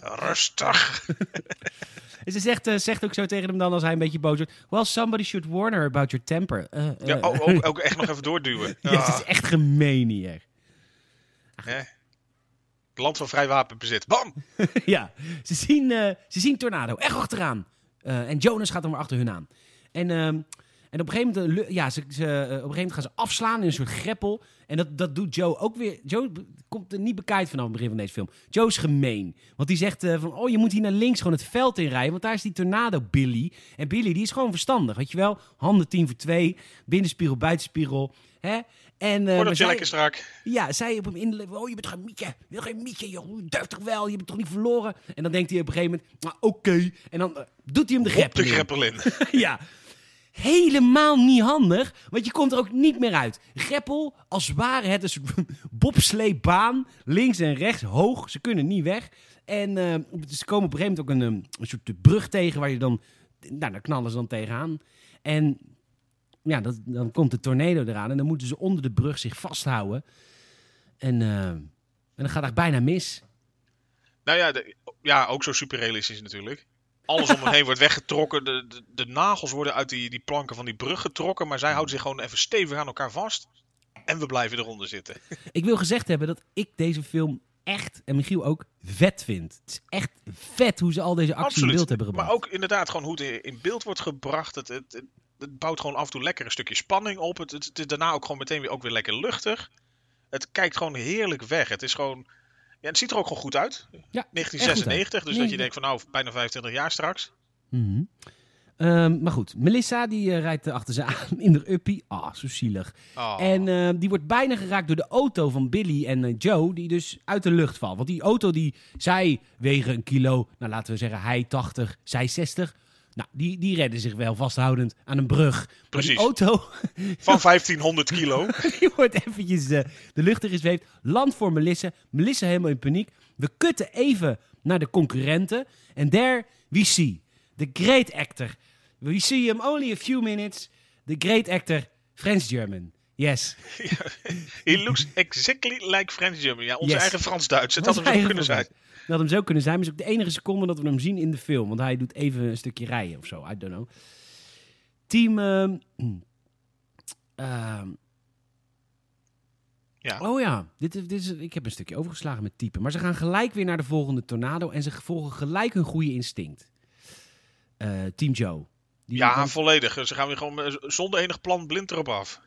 Ja, rustig! <laughs> En ze zegt, eh, zegt ook zo tegen hem dan als hij een beetje boos wordt. Well, somebody should warn her about your temper. Eh, eh, Ja, oh, ook, ook echt nog even doorduwen. <laughs> ja, het Ah, is echt gemeen hier. hè. Het land van vrij wapenbezit. Bam! ja, ze zien, eh, ze zien Tornado echt achteraan. Eh, en Jonas gaat dan weer achter hun aan. En, ehm, En op een gegeven moment, eh, ja, ze, ze, eh, op een gegeven moment gaan ze afslaan in een soort greppel. En dat, dat doet Joe ook weer. Joe komt er niet bekijkt vanaf het begin van deze film. Joe is gemeen. Want die zegt eh, van, oh, je moet hier naar links gewoon het veld inrijden. Want daar is die tornado Billy. En Billy, die is gewoon verstandig, weet je wel. Handen 10 voor 2, binnenspiegel, buitenspiegel. Hè? En, maar Voordat zij- lekker strak. ja, zij op hem inleveren. Oh, je bent geen mietje. Je bent geen mietje. Je durft toch wel. Je bent toch niet verloren. En dan denkt hij op een gegeven moment, nou, oké. En dan doet hij hem de greppel de in. greppel in. <laughs> Ja. Helemaal niet handig, want je komt er ook niet meer uit. Greppel, als ware het een <laughs> soort bobsleebaan, links en rechts, hoog. Ze kunnen niet weg. En eh, ze komen op een gegeven moment ook een, ehm, een soort brug tegen waar je dan, nou, daar knallen ze dan tegenaan. En ja, dat, dan komt de tornado eraan en dan moeten ze onder de brug zich vasthouden. En, eh, en dan gaat het bijna mis. Nou ja, ja, ook zo super realistisch natuurlijk. Alles om hem heen wordt weggetrokken. De, de, de nagels worden uit die, die planken van die brug getrokken. Maar zij houden zich gewoon even stevig aan elkaar vast. En we blijven eronder zitten. <laughs> Ik wil gezegd hebben dat ik deze film echt, en Michiel ook, vet vind. Het is echt vet hoe ze al deze actie in beeld hebben gebracht. Maar ook inderdaad gewoon hoe het in- beeld wordt gebracht. Het, het, het, het bouwt gewoon af en toe lekker een stukje spanning op. Het, het, het is daarna ook gewoon meteen weer, ook weer lekker luchtig. Het kijkt gewoon heerlijk weg. Het is gewoon... Ja, het ziet er ook gewoon goed uit. Ja, 1996, dus Nee, dat je denkt van nou, bijna 25 jaar straks. Mhm. Ehm, maar goed, Melissa die eh, rijdt eh, achter ze aan in de uppie. Ah, zo zielig. Oh. En eh, die wordt bijna geraakt door de auto van Billy en eh, Joe, die dus uit de lucht valt. Want die auto, die, zij wegen een kilo, nou laten we zeggen hij 80, zij 60. Nou, die, die redden zich wel vasthoudend aan een brug. Maar Precies. die auto, <laughs> Van 1500 kilo. <laughs> die wordt eventjes eh, de lucht in gezweept. Land voor Melissa. Melissa helemaal in paniek. We kutten even naar de concurrenten. En there we see the great actor. We see him only a few minutes. The great actor, French German. Yes. <laughs> He looks exactly like French German. Ja, onze Yes. eigen Frans-Duits. Het Dat had hem zo kunnen zijn. Dat hem zo kunnen zijn. Maar is ook de enige seconde dat we hem zien in de film. Want hij doet even een stukje rijden of zo. I don't know. Team... ehm, <clears throat> ehm, Ja. Oh ja, dit, is- dit is, ik heb een stukje overgeslagen met typen. Maar ze gaan gelijk weer naar de volgende tornado en ze volgen gelijk hun goede instinct. Eh, Team Joe. Die Ja, dan- volledig. Ze gaan weer gewoon eh, zonder enig plan blind erop af.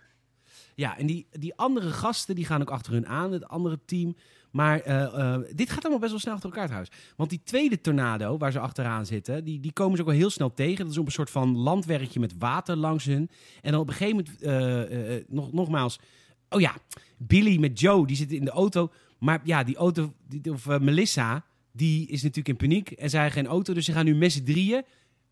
ja, en die, die andere gasten die gaan ook achter hun aan, het andere team. Maar eh, eh, dit gaat allemaal best wel snel achter elkaar trouwens. Want die tweede tornado waar ze achteraan zitten, die, die komen ze ook wel heel snel tegen. Dat is op een soort van landwerkje met water langs hun. En dan op een gegeven moment, eh, nog, nogmaals, oh ja, Billy met Joe, die zitten in de auto. Maar ja, die auto, of Melissa, die is natuurlijk in paniek. En zij geen auto, dus ze gaan nu met z'n drieën,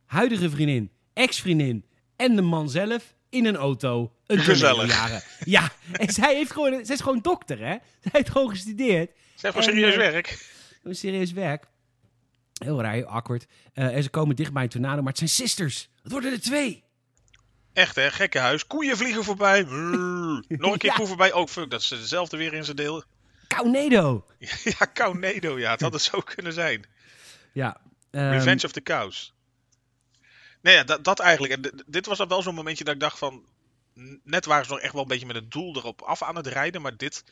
huidige vriendin, ex-vriendin en de man zelf, in een auto. Een Gezellig. jagen. Ja, en zij, heeft gewoon, zij is gewoon dokter, hè? Zij heeft gewoon gestudeerd. Ze hebben En, serieus eh, werk. Een serieus werk. Heel raar, heel awkward. Eh, en ze komen dicht bij een tornado, maar het zijn sisters. Het worden er twee. Echt hè, gekkenhuis. Koeien vliegen voorbij. <laughs> Brrr. Nog een keer Ja. koe voorbij. Oh fuck, dat is dezelfde weer in zijn deel. Tornado. <laughs> ja, Kaunedo, ja. Het had het zo kunnen zijn. Ja. ehm, Revenge of the Cows. Nee, ja, dat, dat eigenlijk. En dit was dan wel zo'n momentje dat ik dacht van... Net waren ze nog echt wel een beetje met het doel erop af aan het rijden. Maar dit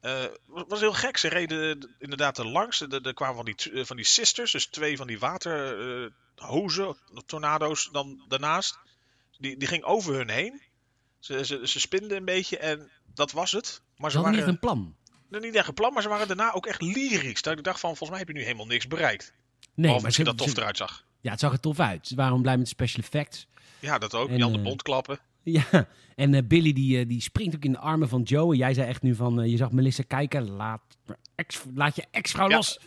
eh, was, heel gek. Ze reden inderdaad er langs. Er, er kwamen van die, eh, van die sisters. Dus twee van die waterhozen, tornado's dan daarnaast. Die, die ging over hun heen. Ze, ze, ze spinden een beetje en dat was het. Maar Ze niet waren echt een plan. niet echt een plan, maar ze waren daarna ook echt lyrisch. Dat ik dacht van, volgens mij heb je nu helemaal niks bereikt. Nee, Behalve maar ze, dat tof eruit zag. Ja, het zag er tof uit. Ze waren blij met de special effects. Ja, dat ook. En, Jan de eh, Bond klappen. <laughs> Ja, en eh, Billy die, eh, die springt ook in de armen van Joe. En jij zei echt nu van, je zag Melissa kijken, laat, ex, laat je ex-vrouw Ja. los.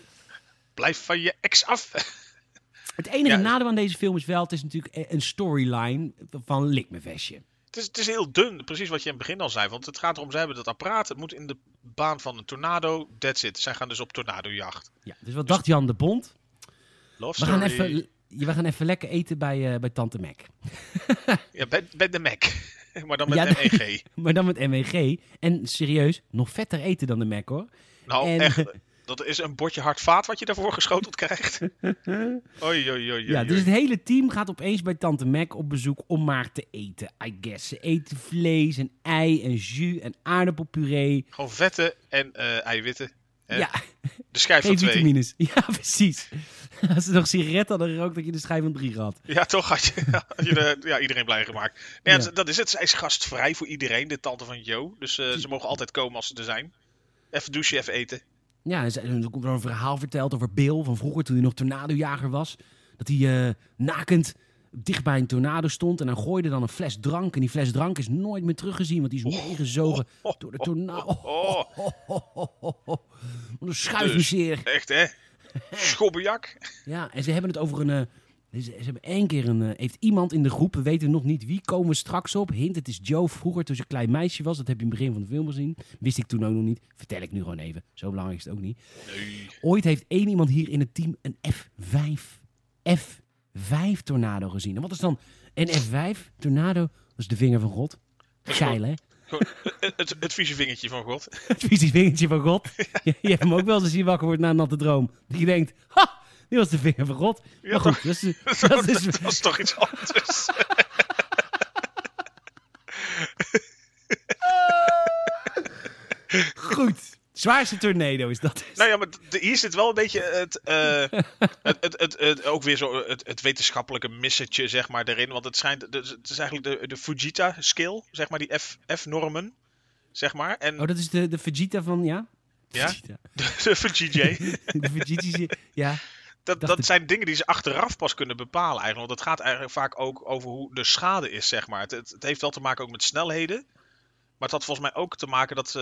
Blijf van je ex af. <laughs> Het enige Ja. nadeel aan deze film is wel, het is natuurlijk een storyline van lik me vestje. het, is, het is heel dun, precies wat je in het begin al zei. Want het gaat erom, ze hebben dat apparaat. Het moet in de baan van een tornado. That's it. Zij gaan dus op tornadojacht. Ja, dus wat dacht Jan de Bond? Love We gaan, story. even, we gaan even lekker eten bij, eh, bij Tante Mac. <laughs> Ja, bij, bij de Mac. <laughs> maar dan met Ja, MEG. <laughs> Maar dan met MEG. En serieus, nog vetter eten dan de Mac hoor. Nou, En- echt. Dat is een bordje hard vaat wat je daarvoor geschoteld krijgt. Oei, oei, oei, oei, Ja, dus het hele team gaat opeens bij Tante Mac op bezoek om maar te eten. I guess. Ze eten vlees en ei en jus en aardappelpuree. Gewoon vetten en eh, eiwitten. Ja, De schijf van twee. vitamines. <laughs> Ja, precies. Als ze nog sigaretten hadden gerookt, dat je de schijf van drie gehad. Ja, toch had je, <laughs> had je de- ja, iedereen blij gemaakt. Nee, Ja. Dat is het. Zij is gastvrij voor iedereen, de tante van Joe. Dus eh, ze mogen altijd komen als ze er zijn. Even douchen, even eten. Ja, en ze- en komt er een verhaal verteld over Bill van vroeger toen hij nog tornadojager was. Dat hij eh, nakend dicht bij een tornado stond en dan gooide dan een fles drank. En die fles drank is nooit meer teruggezien, want die is meegezogen door de tornado. Oh, <laughs> Wat een schuifmeseer. echt hè? Schobbejak. Ja, en ze hebben het over een... eh, ze, hebben één keer een... eh, heeft iemand in de groep, we weten nog niet wie, komen we straks op. Hint, het is Joe vroeger toen ze een klein meisje was. Dat heb je in het begin van de film gezien. Wist ik toen ook nog niet. Vertel ik nu gewoon even. Zo belangrijk is het ook niet. Nee. Ooit heeft één iemand hier in het team een F5, F5 tornado gezien. En wat is dan een F5 tornado? Dat is de vinger van God. Geil, hè? Het, het, het vieze vingertje van God. <laughs> Het vieze vingertje van God. Je, je hebt hem ook wel eens je wakker wordt na een natte droom. Dat je denkt, ha, dit was de vinger van God. Ja, maar goed, dat is, Dat, <laughs> dat is, was toch iets anders. <laughs> goed. Zwaarste tornado is dat. Nou ja, maar hier zit wel een beetje het, eh, <laughs> het, het, het, het- ook weer zo het, het wetenschappelijke missetje, zeg maar, erin. Want het schijnt, dus het is eigenlijk de, de Fujita-skill, zeg maar, die F- F-normen, zeg maar. En Oh, dat is de, de Vegeta van, ja? Ja? <laughs> De, de Fujita, <laughs> De Vegeta, ja. dat, dat zijn dingen die ze achteraf pas kunnen bepalen eigenlijk. Want het gaat eigenlijk vaak ook over hoe de schade is, zeg maar. Het, het, het heeft wel te maken ook met snelheden. Maar het had volgens mij ook te maken dat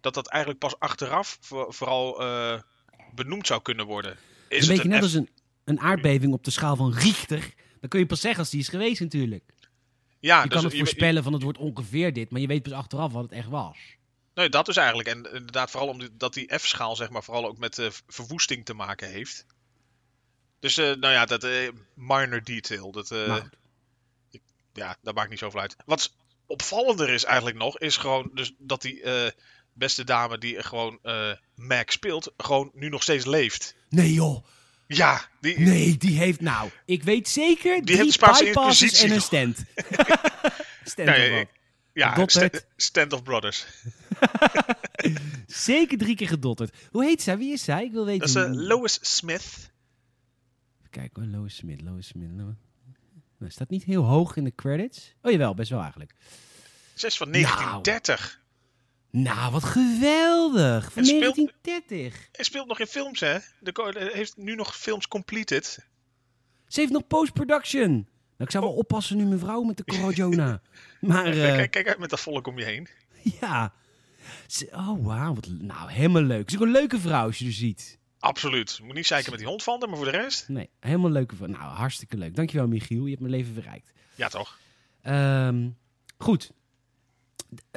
dat, dat eigenlijk pas achteraf voor- vooral eh, benoemd zou kunnen worden. Is een het beetje net F- als een, een aardbeving op de schaal van Richter. Dan kun je pas zeggen als die is geweest natuurlijk. Ja, Je dus kan het je- voorspellen van het wordt ongeveer dit, maar je weet pas achteraf wat het echt was. Nee, dat dus eigenlijk. En inderdaad, vooral omdat die F-schaal, zeg maar, vooral ook met eh, verwoesting te maken heeft. Dus, eh, nou ja, dat minor detail. Dat, goed. ja, dat maakt niet zoveel uit. Wat opvallender is eigenlijk nog, is gewoon dus dat die beste dame die gewoon eh Mac speelt, gewoon nu nog steeds leeft. Nee joh, Ja, die, nee, die heeft nou, ik weet zeker, drie heeft Spaanse bypasses en een stand. <laughs> stand of ja, sta- Stand of Brothers. <laughs> Zeker drie keer gedotterd. Hoe heet zij? Wie is zij? Ik wil weten. Dat is eh, Lois Smith. Kijk hoor, Lois Smith, Lois Smith. Lois- Nou, staat niet heel hoog in de credits. Oh jawel, best wel eigenlijk. Ze is van Nou. 1930. Nou, wat geweldig. Van En speelt- 1930. Hij speelt nog in films, hè? De de- heeft nu nog films completed. Ze heeft nog post-production. Nou, ik zou wel oppassen nu mevrouw met de corona. <laughs> Maar eh, Kijk, kijk uit met dat volk om je heen. ja. Ze- oh, wauw. Wat, nou, helemaal leuk. Ze is ook een leuke vrouw als je er ziet. Absoluut. Moet niet zeiken met die hond van haar, maar voor de rest. Nee, helemaal leuke vrouw. Nou, hartstikke leuk. Dankjewel, Michiel. Je hebt mijn leven verrijkt. Ja, toch? Ehm, goed.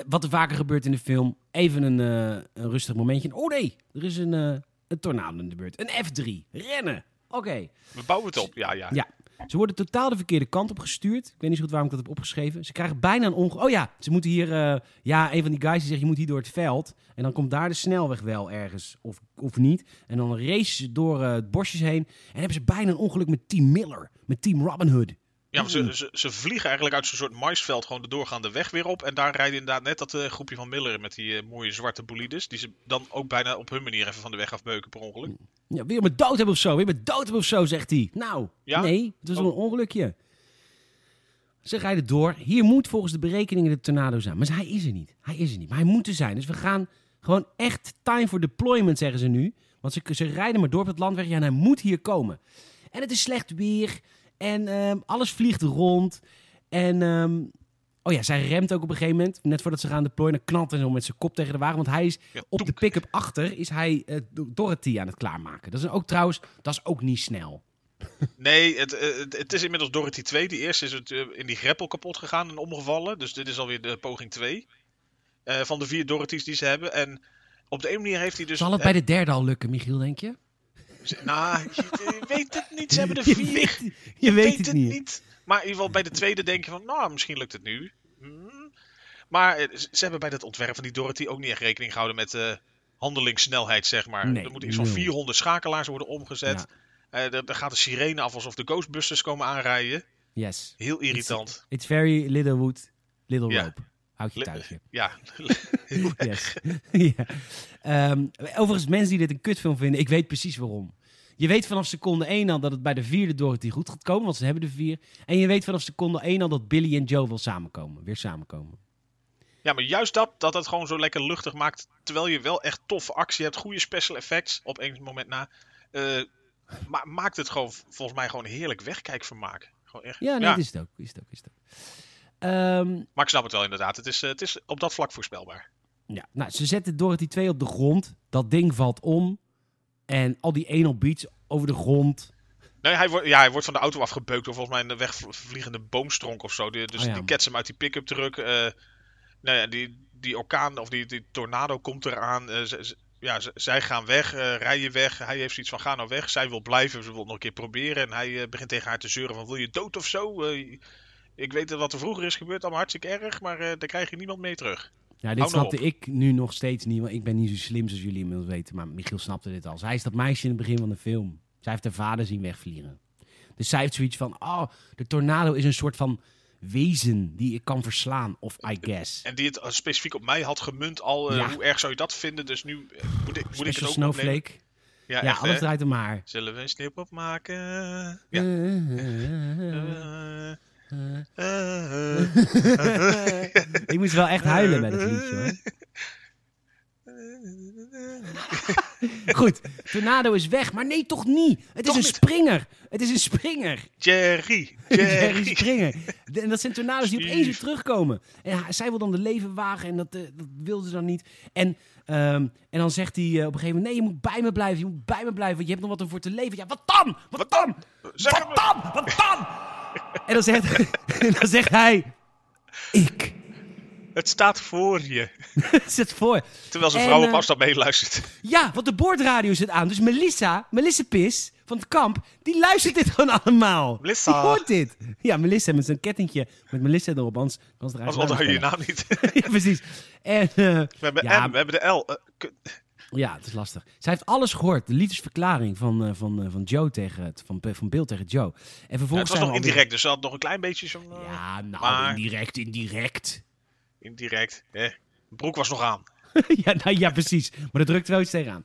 Wat er vaker gebeurt in de film. Even een, eh, een rustig momentje. Oh nee, er is een, eh, een tornado in de beurt. Een F3. Rennen. Oké. We bouwen het op. Ja, ja. Ja. Ze worden totaal de verkeerde kant op gestuurd. Ik weet niet zo goed waarom ik dat heb opgeschreven. Ze krijgen bijna een ongeluk. Oh ja, ze moeten hier... eh, ja, een van die guys die zegt, je moet hier door het veld. En dan komt daar de snelweg wel ergens. Of, of niet. En dan race ze door het bosjes heen. En hebben ze bijna een ongeluk met Team Miller. Met Team Robin Hood. Ja, maar ze, ze, ze vliegen eigenlijk uit zo'n soort maisveld gewoon de doorgaande weg weer op. En daar rijden inderdaad net dat eh, groepje van Miller met die eh, mooie zwarte bolides. Die ze dan ook bijna op hun manier even van de weg afbeuken per ongeluk. Ja, wil je me dood hebben of zo? Wil je me dood hebben of zo, zegt hij. Nou, Ja? nee, het was Oh. wel een ongelukje. Ze rijden door. Hier moet volgens de berekeningen de tornado zijn. Maar hij is er niet. Hij is er niet. Maar hij moet er zijn. Dus we gaan gewoon echt time for deployment, zeggen ze nu. Want ze, ze rijden maar door op het landweg. Ja, en hij moet hier komen. En het is slecht weer. En ehm, alles vliegt rond. En ehm, oh ja, zij remt ook op een gegeven moment. Net voordat ze gaan deployen, dan knalt hij zo met zijn kop tegen de wagen. Want hij is Ja, op de pick-up achter is hij eh, Dorothy aan het klaarmaken. Dat is ook trouwens, dat is ook niet snel. Nee, het, eh, het, het is inmiddels Dorothy 2. Die eerste is het, eh, in die greppel kapot gegaan en omgevallen. Dus dit is alweer de poging 2. eh, van de vier Dorothy's die ze hebben. En op de ene manier heeft hij dus... Zal het bij de derde al lukken, Michiel, denk je? <laughs> Nou, je, je weet het niet. Ze hebben er <laughs> Je vier. weet, je weet het niet. Maar in ieder geval bij de tweede denk je van, nou, misschien lukt het nu. Hmm. Maar eh, ze hebben bij het ontwerp van die Dorothy ook niet echt rekening gehouden met eh handelingssnelheid, zeg maar. Nee, er moeten iets van nul. 400 schakelaars worden omgezet. Ja. Eh, er, er gaat een sirene af alsof de Ghostbusters komen aanrijden. Yes. Heel irritant. It's very little wood, little Ja. rope. Houd je thuisje. <laughs> Ja, Yes. ja. Ehm, overigens, mensen die dit een kutfilm vinden, ik weet precies waarom. Je weet vanaf seconde 1 al dat het bij de vierde Dorothy goed gaat komen, want ze hebben de vier. En je weet vanaf seconde 1 al dat Billy en Joe wil samenkomen, weer samenkomen. Ja, maar juist dat, dat het gewoon zo lekker luchtig maakt. Terwijl je wel echt toffe actie hebt, goede special effects op één moment na. eh, ma maakt het gewoon volgens mij gewoon heerlijk wegkijkvermaak. Gewoon echt. Ja, nee, is het ook. Is het ook, is het ook. Ehm, Maar ik snap het wel inderdaad. Het is, eh, het is op dat vlak voorspelbaar. ja, nou, ze zetten Dorothy 2 op de grond. Dat ding valt om. En al die anal beats over de grond. Nee, hij, wordt, ja, hij wordt van de auto afgebeukt door volgens mij een wegvliegende boomstronk of zo. Die- Dus Oh ja. die ketst hem uit die pick-up truck. eh nou ja, die, die orkaan of die, die tornado komt eraan. eh, ja, zij gaan weg, eh, rijden weg. Hij heeft zoiets van ga nou weg. Zij wil blijven, ze wil het nog een keer proberen. En hij begint tegen haar te zeuren van wil je dood of zo? Ik weet wat er vroeger is gebeurd, allemaal hartstikke erg. Maar daar krijg je niemand mee terug. Ja, dit Hou nou snapte ik nu nog steeds niet, want ik ben niet zo slim zoals jullie inmiddels weten. Maar Michiel snapte dit al. Zij is dat meisje in het begin van de film. Zij heeft haar vader zien wegvliegen. Dus zij heeft zoiets van, oh, de tornado is een soort van wezen die ik kan verslaan, of I guess. En die het eh, specifiek op mij had gemunt al. eh, Ja. Hoe erg zou je dat vinden? Dus nu eh, moet ik, moet ik het ook opnemen. Snowflake. Ja, Ja, echt, alles draait om haar. Zullen we een snip opmaken? Ja. Ik moest wel echt huilen met het liedje hoor. <laughs> Goed, tornado is weg, maar nee, toch niet. Het Toch is een niet. springer. Het is een springer. Jerry. <laughs> Jerry Jerry. Springer. De- En dat zijn tornado's die opeens weer terugkomen. En hij- zij wil dan de leven wagen en dat, eh, dat wilde ze dan niet. En, ehm, en dan zegt hij eh, op een gegeven moment... Nee, je moet bij me blijven. Je moet bij me blijven, want je hebt nog wat om voor te leven. Ja, wat dan? Wat, Wat dan? Zeg Wat dan? Wat dan? En, dan zegt, <laughs> dan zegt hij... Ik. Het staat voor je. <laughs> Zet voor. Terwijl zijn En, vrouw op eh, afstand meeluistert. Ja, want de boordradio zit aan. Dus Melissa, Melissa Pis van het kamp, die luistert dit gewoon allemaal. Melissa. Die hoort dit. Ja, Melissa met zijn kettingje met Melissa erop. Anders, anders Anders onthoud je je naam niet. <laughs> ja, precies. En eh, We hebben Ja. M, we hebben de L. Eh. Ja, het is lastig. Zij heeft alles gehoord. De liefdesverklaring van, eh, van, eh, van Joe tegen het, van, van Bill tegen Joe. En Ja, vervolgens het was nog alweer- indirect, dus ze had nog een klein beetje zo'n... eh, Ja, nou, Maar- indirect, indirect. Indirect. Hè. De broek was nog aan. <laughs> ja, nou, ja, precies. Maar dat drukt wel iets tegenaan.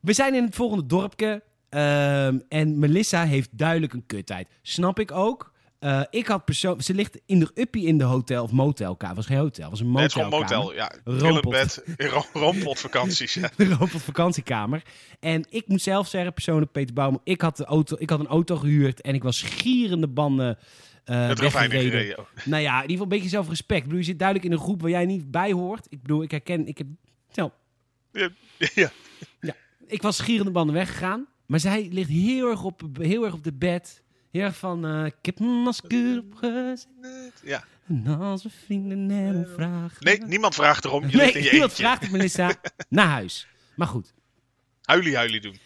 We zijn in het volgende dorpje. ehm, en Melissa heeft duidelijk een kuttijd. Snap ik ook. Eh, ik had persoon... Ze ligt in de uppie in de hotel of motelkamer. Het was geen hotel, was een Nee, het motelkamer. motel. Ja, vakanties. Ja. <laughs> Een Roompot vakantiekamer. En ik moet zelf zeggen, persoonlijk Peter Bouwman, ik had, de auto, ik had een auto gehuurd en ik was gierende banden eh Het. <laughs> Nou ja, in ieder geval een beetje zelfrespect. Ik bedoel, je zit duidelijk in een groep waar jij niet bij hoort. Ik bedoel, ik herken, ik heb, nou, Ja, ja. ik was schierende banden weggegaan. Maar zij ligt heel erg op, heel erg op de bed. Heel erg van, eh, ik heb mijn masker opgezet. ja. En als we vrienden naar me vragen. Nee, niemand vraagt erom. Je nee ligt in je niemand eentje. vraagt het, Melissa. <laughs> naar huis. Maar goed, Huilie huilie doen.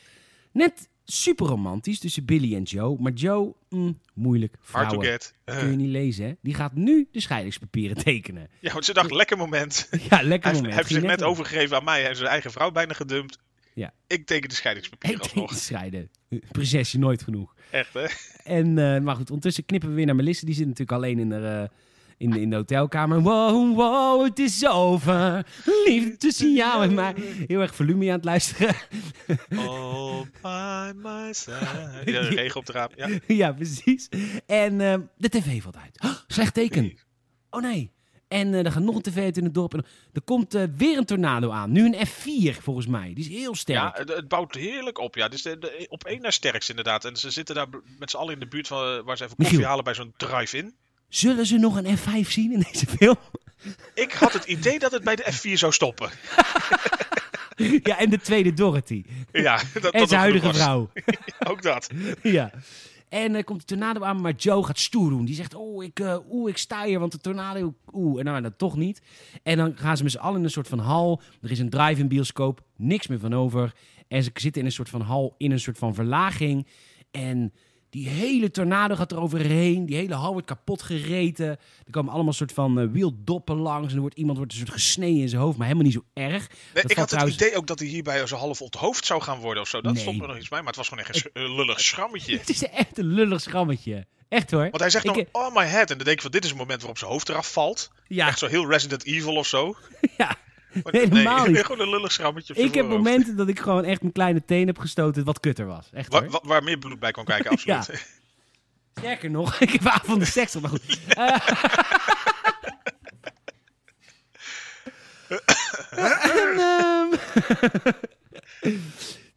net super romantisch tussen Billy en Joe. Maar Joe, mm, moeilijk. Hard Vrouwen, to get. Eh, kun je niet lezen, hè? Die gaat nu de scheidingspapieren tekenen. ja, want ze dacht, lekker moment. <laughs> Ja, Hij lekker heeft, moment. hij heeft zich net overgegeven aan mij. Hij heeft zijn eigen vrouw bijna gedumpt. Ja. Ik teken de Ik scheidingspapieren alsnog. te scheiden. Prinsesje nooit genoeg. Echt, hè? En, eh, maar goed, ondertussen knippen we weer naar Melissa. Die zit natuurlijk alleen in de, eh, in de, in de hotelkamer. Wow, wow, het is over. Liefde tussen jou en mij. Heel erg volume aan het luisteren. All by myself. Ja, de <laughs> regen op de raam. Ja. ja, precies. En eh, de tv valt uit. Oh, slecht teken. Oh nee. En eh, er gaat nog een tv uit in het dorp. En er komt eh, weer een tornado aan. Nu een F4 volgens mij. Die is heel sterk. Ja, het, het bouwt heerlijk op. Ja, dus de, de- op één na sterkst inderdaad. En ze zitten daar met z'n allen in de buurt van, eh, waar ze even koffie Michiel. halen bij zo'n drive-in. Zullen ze nog een F5 zien in deze film? Ik had het idee dat het bij de F4 zou stoppen. <laughs> ja, en de tweede Dorothy. Ja, dat, En dat zijn huidige vrouw. <laughs> Ook dat. ja. En er komt de tornado aan, maar Joe gaat stoer doen. Die zegt, oh, ik, eh, oeh, ik sta hier, want de tornado... Oeh, en nou, dat toch niet. En dan gaan ze met z'n allen in een soort van hal. Er is een drive-in bioscoop, niks meer van over. En ze zitten in een soort van hal, in een soort van verlaging. En die hele tornado gaat er overheen. Die hele hal wordt kapot gereten. Er komen allemaal soort van eh, wieldoppen langs. En er wordt iemand wordt een soort gesneden in zijn hoofd, maar helemaal niet zo erg. Nee, ik had het idee ook dat hij hierbij zo half onthoofd zou gaan worden of zo. Dat Nee. stond er nog iets bij, maar het was gewoon echt een lullig schrammetje. Het is echt een lullig schrammetje. Echt hoor. Want hij zegt Ik, nog, eh, oh my head. En dan denk ik van, dit is het moment waarop zijn hoofd eraf valt. Ja, Echt zo heel Resident Evil of zo. <laughs> ja. Helemaal nee, niet. Gewoon een lullig schrammetje Ik heb momenten dat ik gewoon echt mijn kleine teen heb gestoten wat kutter was. Echt Waar, waar, waar meer bloed bij kwam kijken, <laughs> absoluut. Sterker nog, <laughs> ik heb avond de seks op, goed. <laughs> Eh. En, ehm,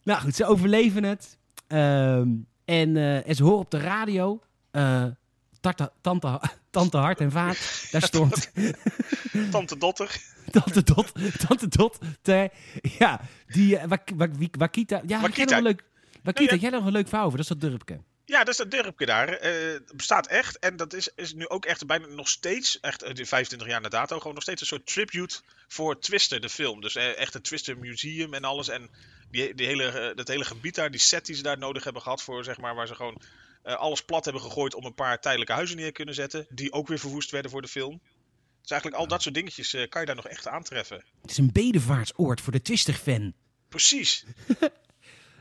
nou goed, ze overleven het. Ehm, en, eh, en ze horen op de radio... eh, tante, tante, tante Hart en Vaat. Daar stond <laughs> Tante Dotter. <laughs> Tante Dot. Tante Dot. Ja, die eh, Wak- Wak- Wak- Wakita. Ja, had jij Wakita. nog een leuk... Wakita, ja. jij nog een leuk verhaal over? Dat is dat Durpke. Ja, dat is dat dorpje daar. Eh, het bestaat echt. En dat is, is nu ook echt bijna nog steeds, echt eh, die 25 jaar na dato, gewoon nog steeds een soort tribute voor Twister, de film. Dus eh, echt een Twister museum en alles. En die, die hele, eh, dat hele gebied daar, die set die ze daar nodig hebben gehad voor, zeg maar, waar ze gewoon eh, alles plat hebben gegooid om een paar tijdelijke huizen neer te kunnen zetten. Die ook weer verwoest werden voor de film. Dus eigenlijk al dat soort dingetjes eh, kan je daar nog echt aantreffen. Het is een bedevaartsoord voor de Twister-fan. Precies. <laughs>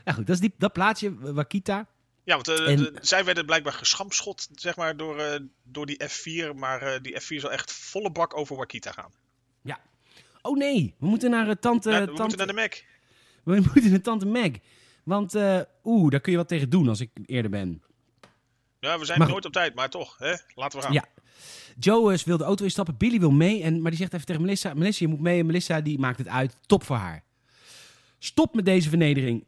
Ja goed, dat is die, dat plaatsje, Wakita. Ja, want eh, En- de- zij werden blijkbaar geschampschot, zeg maar, door, eh, door die F4. Maar eh, die F4 zal echt volle bak over Wakita gaan. Oh nee, we moeten naar tante... Nou, we tante moeten naar de Mac. we moeten naar tante Meg. Want, eh, oeh, daar kun je wat tegen doen als ik eerder ben. Ja, we zijn nooit op tijd, maar toch, hè? laten we gaan. Ja. Joe eh, wil de auto instappen, Billy wil mee. En, maar die zegt even tegen Melissa, Melissa, je moet mee. En Melissa die maakt het uit, top voor haar. Stop met deze vernedering.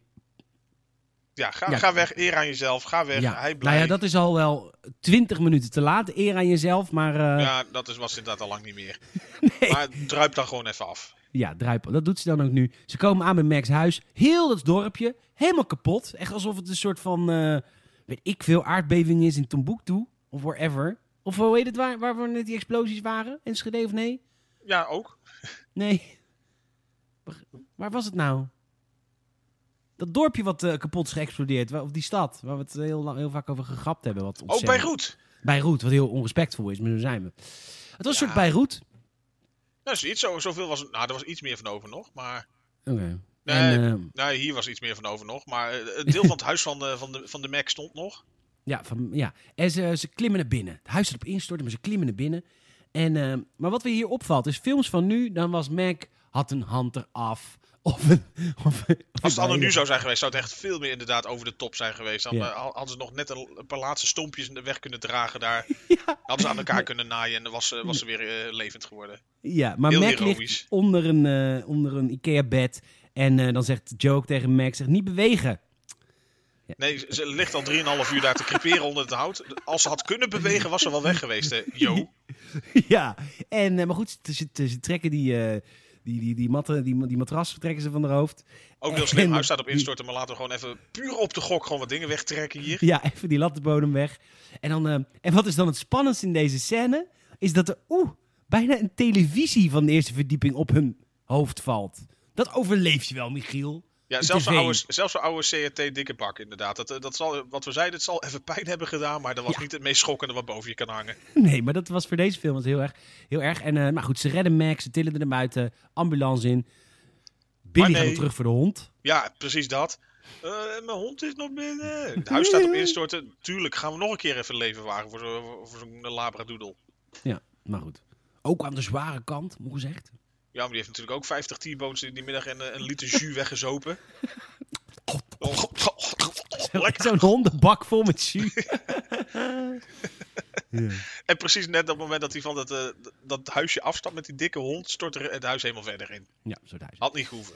Ja, ga, Ja. ga weg, eer aan jezelf, ga weg. Ja. Hij blij. Nou ja, dat is al wel 20 minuten te laat. Eer aan jezelf, maar... eh, Ja, dat is, was inderdaad al lang niet meer. <laughs> nee. Maar druip dan gewoon even af. Ja, druipen. Dat doet ze dan ook nu. Ze komen aan bij Max huis. Heel dat dorpje. Helemaal kapot. Echt alsof het een soort van, eh, weet ik veel, aardbeving is in Timbuktu. Of wherever. Of hoe heet het, waar, waar we net die explosies waren? Enschede of nee? Ja, ook. <laughs> Nee. Waar- was het nou? Dat dorpje wat eh, kapot is geëxplodeerd. Waar- Of die stad, waar we het heel, lang, heel vaak over gegrapt hebben. Wat Ook ontzettend- bij Roet. Beirut, wat heel onrespectvol is, maar zo zijn we. Het was een Ja. soort Beirut. Nou, zoiets, zo, zoveel was het. Nou, er was iets meer van over nog. Maar. Oké. Nee, En, eh, nou, hier was iets meer van over nog. Maar eh, het deel van het huis van de, van de, van de Mac stond nog. Ja, van, ja. en ze, ze klimmen naar binnen. Het huis staat op instorten, maar ze klimmen naar binnen. En, eh, maar wat we hier opvalt, is films van nu, dan was Mac, had een hand eraf. <laughs> Of een... Of, Als het een- nu zou zijn geweest, zou het echt veel meer inderdaad over de top zijn geweest. Dan Ja. eh, hadden ze nog net een, een paar laatste stompjes weg kunnen dragen daar. <laughs> Ja, Hadden ze aan elkaar kunnen naaien en dan was, ze- was ze weer eh, levend geworden. ja, maar Heel Mac ligt onder een, eh, onder een Ikea-bed. En eh, dan zegt Joe ook tegen Mac, zegt niet bewegen. Nee, ze- ligt al 3,5 uur daar te creperen onder het hout. Als ze had kunnen bewegen, was ze wel weg geweest, hè, Jo. <laughs> ja, en, eh, maar goed, ze, ze, ze trekken die, eh, die, die, die, matten, die, die matras trekken ze van haar hoofd. Ook heel slim. Huis staat op instorten, maar laten we gewoon even puur op de gok gewoon wat dingen wegtrekken hier. Ja, even die lattenbodem weg. En, dan, en wat is dan het spannendste in deze scène? Is dat er oeh, bijna een televisie van de eerste verdieping op hun hoofd valt. Dat overleef je wel, Michiel. Ja, zelfs zo'n oude, zelfs oude CRT dikke bak inderdaad. Dat, dat zal, wat we zeiden, het zal even pijn hebben gedaan, maar dat was Ja. niet het meest schokkende wat boven je kan hangen. <laughs> Nee, maar dat was voor deze film heel erg. Heel erg. En, eh, maar goed, ze redden Max, ze tillen er naar buiten, ambulance in. Billy gaat nee. terug voor de hond. Ja, precies dat. Eh, mijn hond is nog binnen. Het huis staat op instorten. Tuurlijk gaan we nog een keer even leven wagen voor zo'n voor zo'n labradoodle. Ja, maar goed. Ook aan de zware kant, moet gezegd. Ja, maar die heeft natuurlijk ook 50 T-bones in die middag en eh, een liter jus <laughs> weggezopen. Lekker. Zo'n hondenbak vol met jus. <laughs> En precies net op het moment dat hij van dat, eh, dat huisje afstapt met die dikke hond, stort er het huis helemaal verder in. ja, zo thuis. Had niet gehoeven.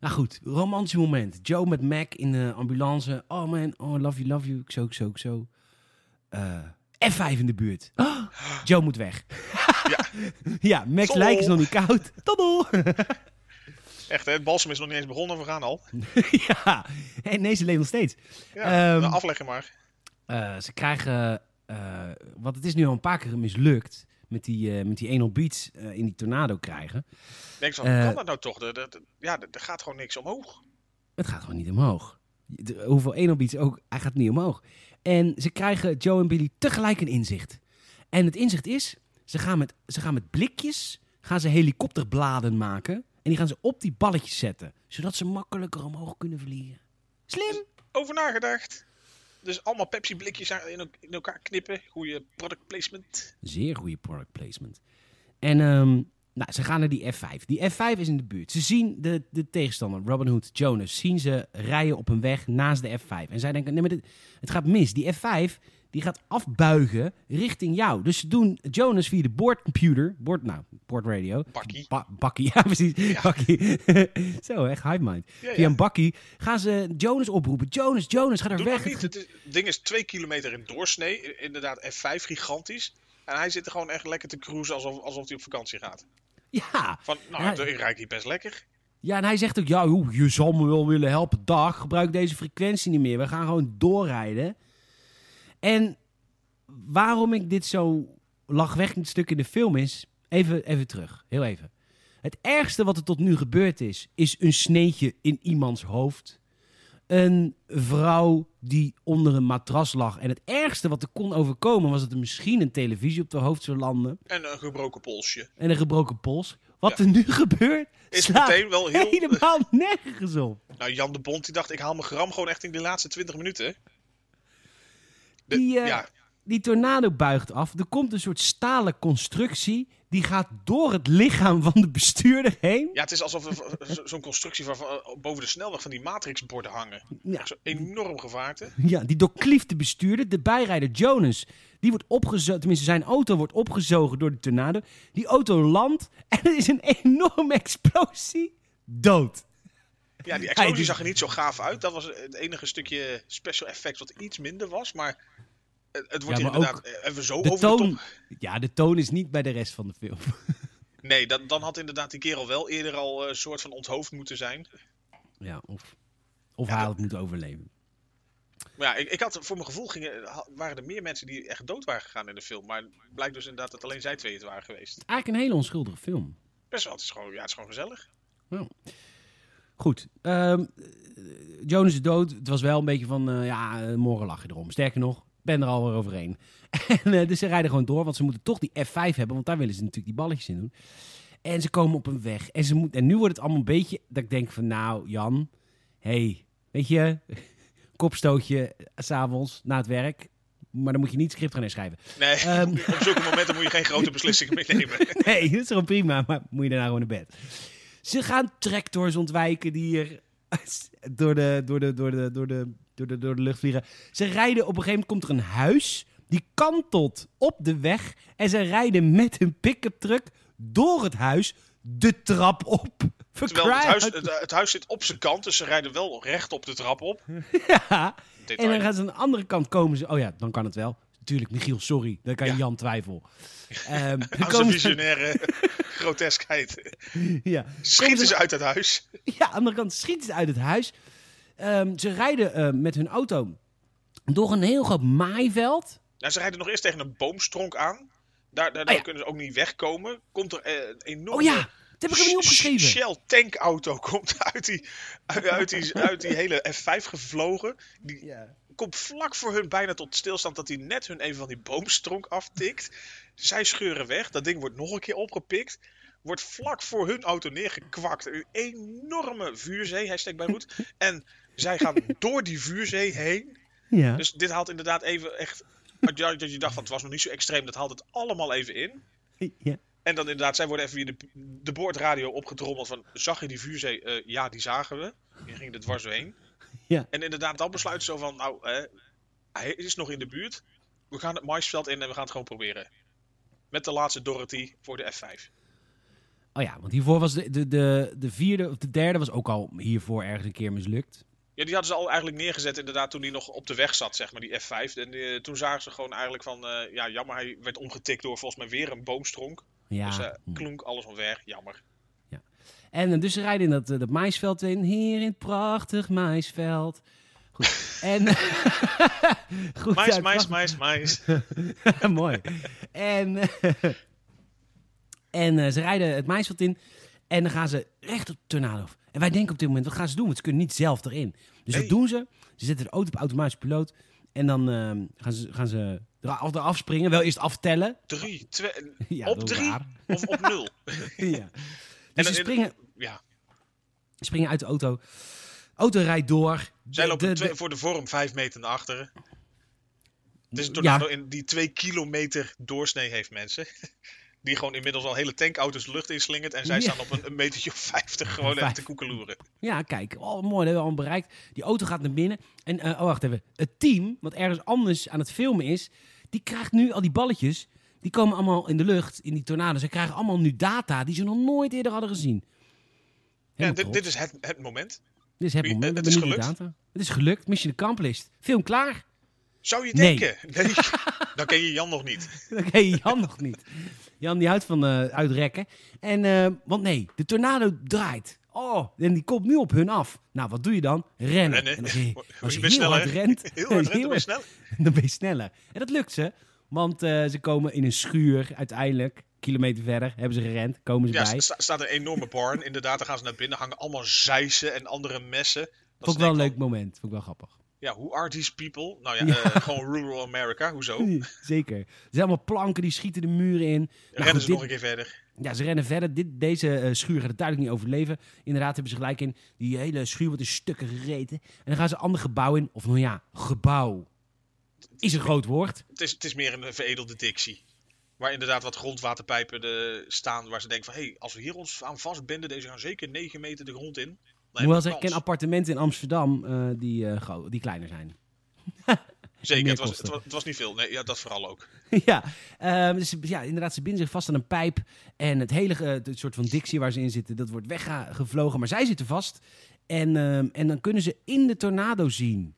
Nou goed, romantisch moment. Joe met Mac in de ambulance. Oh man, oh love you, love you. Ik zo, ik zo, ik zo. Eh, F5 in de buurt. Oh, <gasps> Joe moet weg. <laughs> Ja. <laughs> ja, Max Sol. lijk is nog niet koud. <laughs> Toddel. Echt, hè? het balsem is nog niet eens begonnen, we gaan al. <laughs> ja, en nee, ze leeft nog steeds. Ja, Ehm, nou, afleggen maar. Eh, ze krijgen, eh want het is nu al een paar keer mislukt met die, eh met die anal beats in die tornado krijgen. Denk eh, hoe kan dat nou toch? Er- ja, er, gaat gewoon niks omhoog. Het gaat gewoon niet omhoog. De- hoeveel anal beats ook, hij gaat niet omhoog. En ze krijgen Joe en Billy tegelijk een inzicht. En het inzicht is, ze gaan met, ze gaan met blikjes, gaan ze helikopterbladen maken. En die gaan ze op die balletjes zetten. Zodat ze makkelijker omhoog kunnen vliegen. Slim! Over nagedacht. Dus allemaal Pepsi blikjes aan- in, el- in elkaar knippen. Goede product placement. Zeer goede product placement. En ehm, Nou, ze gaan naar die F5. Die F5 is in de buurt. Ze zien de, de tegenstander, Robin Hood, Jonas, zien ze rijden op een weg naast de F5. En zij denken, nee, maar dit, het gaat mis. Die F5 die gaat afbuigen richting jou. Dus ze doen Jonas via de boordcomputer, board, nou, boordradio. Bakkie. Ba bakkie, <laughs> ja precies. Ja. Bakkie. <laughs> Zo, echt hive mind. Ja, Via een bakkie gaan ze Jonas oproepen. Jonas, Jonas, ga er Doe weg. niet. Het, is- het ding is twee kilometer in doorsnee. Inderdaad, F5 gigantisch. En hij zit er gewoon echt lekker te cruisen alsof, alsof hij op vakantie gaat. Ja. Van, nou, ik rijd hier best lekker. Ja, en hij zegt ook, ja, joh, je zal me wel willen helpen. Dag, gebruik deze frequentie niet meer. We gaan gewoon doorrijden. En waarom ik dit zo lachwekkend stuk in de film is... Even, even terug, heel even. Het ergste wat er tot nu gebeurd is, is een sneetje in iemands hoofd. Een vrouw die onder een matras lag. En het ergste wat er kon overkomen was dat er misschien een televisie op de hoofd zou landen. En een gebroken polsje. En een gebroken pols. Wat Ja. er nu gebeurt, Is slaat meteen wel heel... helemaal nergens op. Nou, Jan de Bond die dacht, ik haal mijn gram gewoon echt in de laatste 20 minuten. Die, eh, ja, Die tornado buigt af. Er komt een soort stalen constructie. Die gaat door het lichaam van de bestuurder heen. ja, het is alsof er zo- zo'n constructie van, eh, boven de snelweg van die matrixborden hangen. Ja, Zo enorm gevaarte. ja, die doorklieft de bestuurder. De bijrijder Jonas, die wordt opgezogen. Tenminste, zijn auto wordt opgezogen door de tornado. Die auto landt en er is een enorme explosie. Dood. Ja, die explosie die- zag er niet zo gaaf uit. Dat was het enige stukje special effect wat iets minder was. Maar het, het wordt Ja, hier maar inderdaad eh, even zo De over de top. ja, de toon is niet bij de rest van de film. <laughs> Nee, dan, dan had inderdaad die kerel wel eerder al eh, een soort van onthoofd moeten zijn. Ja, of of Ja, hij had moeten overleven. Maar ja, ik, ik had voor mijn gevoel gingen, waren er meer mensen die echt dood waren gegaan in de film. Maar het blijkt dus inderdaad dat alleen zij twee het waren geweest. Eigenlijk een hele onschuldige film. Best wel, het is gewoon, ja, het is gewoon gezellig. Goed. ehm, Jonas is dood. Het was wel een beetje van, eh, ja, eh, morgen lach je erom. Sterker nog, ben er alweer overheen. <laughs> en, eh, dus ze rijden gewoon door, want ze moeten toch die F5 hebben. Want daar willen ze natuurlijk die balletjes in doen. En ze komen op een weg. En, ze moet, en nu wordt het allemaal een beetje dat ik denk van, nou, Jan. hey, weet je, <laughs> kopstootje s'avonds na het werk. Maar dan moet je niet script gaan herschrijven. Nee, Ehm. <laughs> op zulke momenten moet je geen grote beslissingen meer nemen. Nee, dat is gewoon prima, maar moet je daarna gewoon naar bed. Ze gaan tractors ontwijken die hier <laughs> door de, door de, door de, door de, door de, door de lucht vliegen. Ze rijden, op een gegeven moment komt er een huis, die kantelt op de weg. En ze rijden met een pick-up truck door het huis de trap op. <laughs> Terwijl het huis, het, het huis zit op zijn kant, dus ze rijden wel recht op de trap op. <laughs> Ja. En dan gaan ze aan de andere kant komen. Ze, oh ja, dan kan het wel. Natuurlijk, Michiel, sorry. Dan kan Ja. Jan twijfel. <laughs> Komen ze- visionaire <laughs> groteskheid. ja. Schieten ze uit het huis. Ja, aan de andere kant schieten ze uit het huis. Ehm, ze rijden eh, met hun auto door een heel groot maaiveld. Nou, ze rijden nog eerst tegen een boomstronk aan. Daar, daardoor Oh ja. kunnen ze ook niet wegkomen. Komt er eh, een enorme... Oh ja, dat heb ik hem niet opgeschreven. Shell tankauto <laughs> komt uit die, uit, die, uit die hele F5 gevlogen. Die komt vlak voor hun bijna tot stilstand dat hij net hun even van die boomstronk aftikt. Zij scheuren weg. Dat ding wordt nog een keer opgepikt. Wordt vlak voor hun auto neergekwakt. Een enorme vuurzee. Hij steekt bij moed. En zij gaan door die vuurzee heen. Ja. Dus dit haalt inderdaad even echt. Dat je dacht van het was nog niet zo extreem. Dat haalt het allemaal even in. ja. En dan inderdaad, zij worden even via de, de boordradio opgetrommeld van... Zag je die vuurzee? Eh, ja, die zagen we. Die ging er dwars doorheen. Ja. En inderdaad, dan besluiten ze zo van... Nou, eh, hij is nog in de buurt. We gaan het maisveld in en we gaan het gewoon proberen. Met de laatste Dorothy voor de F5. Oh ja, want hiervoor was de, de, de, de vierde of de derde was ook al hiervoor ergens een keer mislukt. Ja, die hadden ze al eigenlijk neergezet inderdaad toen hij nog op de weg zat, zeg maar, die F5. En eh, toen zagen ze gewoon eigenlijk van... eh, ja, jammer, hij werd omgetikt door volgens mij weer een boomstronk. Ja. Dus hm. klonk alles omver. Jammer. En eh, dus ze rijden in dat, eh, dat maisveld in. Hier in het prachtig maisveld. Goed. En... <laughs> Goed Mais, uit- mais, mais, mais. <laughs> Mooi. En, en eh, ze rijden het maisveld in. En dan gaan ze recht op de tornado af. En wij denken op dit moment, wat gaan ze doen? Want ze kunnen niet zelf erin. Dus Nee. wat doen ze? Ze zetten de auto op automatische piloot. En dan gaan ze, gaan ze eraf, eraf springen. Wel eerst aftellen. Drie, twee, <laughs> Ja, op drie raar. of op nul. ja. En Dus ze springen, Ja, springen uit de auto. Auto rijdt door. zij lopen de- twee- de- voor de vorm vijf meter naar achteren. Het is een Ja. tornado in die twee kilometer doorsnee heeft, mensen. <laughs> Die gewoon inmiddels al hele tankauto's lucht inslingert. En zij Ja. staan op een, een metertje of 50 gewoon even te koekeloeren. Ja, kijk. Oh, mooi. Dat hebben we al bereikt. Die auto gaat naar binnen. En, eh, oh, wacht even. Het team, wat ergens anders aan het filmen is, die krijgt nu al die balletjes. Die komen allemaal in de lucht, in die tornado. Ze krijgen allemaal nu data die ze nog nooit eerder hadden gezien. Ja, dit, is het, het moment. Dit is het het moment. is hebben nu die gelukt. data. Het is gelukt. Mission accomplished. Film klaar. Zou je Nee. denken? <laughs> Nee. Dan ken je Jan nog niet. <laughs> Dat ken je Jan nog niet. Jan die houdt van eh, uitrekken. En, eh, want nee, de tornado draait. Oh, en die komt nu op hun af. Nou, wat doe je dan? Rennen. Rennen. En <laughs> als je, als je heel hard sneller. rent, Heel hard rent, dan heel ben je snel. dan ben je sneller. En dat lukt ze. Want eh, ze komen in een schuur uiteindelijk. Kilometer verder hebben ze gerend. Komen ze Ja, bij. er sta- staat een enorme barn. Inderdaad, dan gaan ze naar binnen. Hangen allemaal zeisen en andere messen. Dat Vond ik wel een leuk moment. Vond ik wel grappig. Ja, who are these people? Nou ja, Ja. eh, gewoon rural America. Hoezo? <laughs> Zeker. Er zijn allemaal planken die schieten de muren in. Nou, Rennen goed, ze dit- nog een keer verder. Ja, ze rennen verder. Dit, deze eh, schuur gaat het duidelijk niet overleven. Inderdaad hebben ze gelijk in. Die hele schuur wordt in stukken gereten. En dan gaan ze een ander gebouw in. Of nou ja, gebouw. Is een groot woord. Het is, het is meer een veredelde dictie. Waar inderdaad wat grondwaterpijpen de, staan. Waar ze denken van, hé, hey, als we hier ons aan vastbinden, deze gaan zeker 9 meter de grond in. Hoewel ze kans. ken appartementen in Amsterdam eh, die, eh, die kleiner zijn. <laughs> Zeker, het was, het, was, het was niet veel. Nee, ja, dat vooral ook. <laughs> ja, ehm, dus, ja, inderdaad, ze binden zich vast aan een pijp. En het hele eh, het soort van dictie waar ze in zitten, dat wordt weggevlogen. Maar zij zitten vast. En, ehm, en dan kunnen ze in de tornado zien.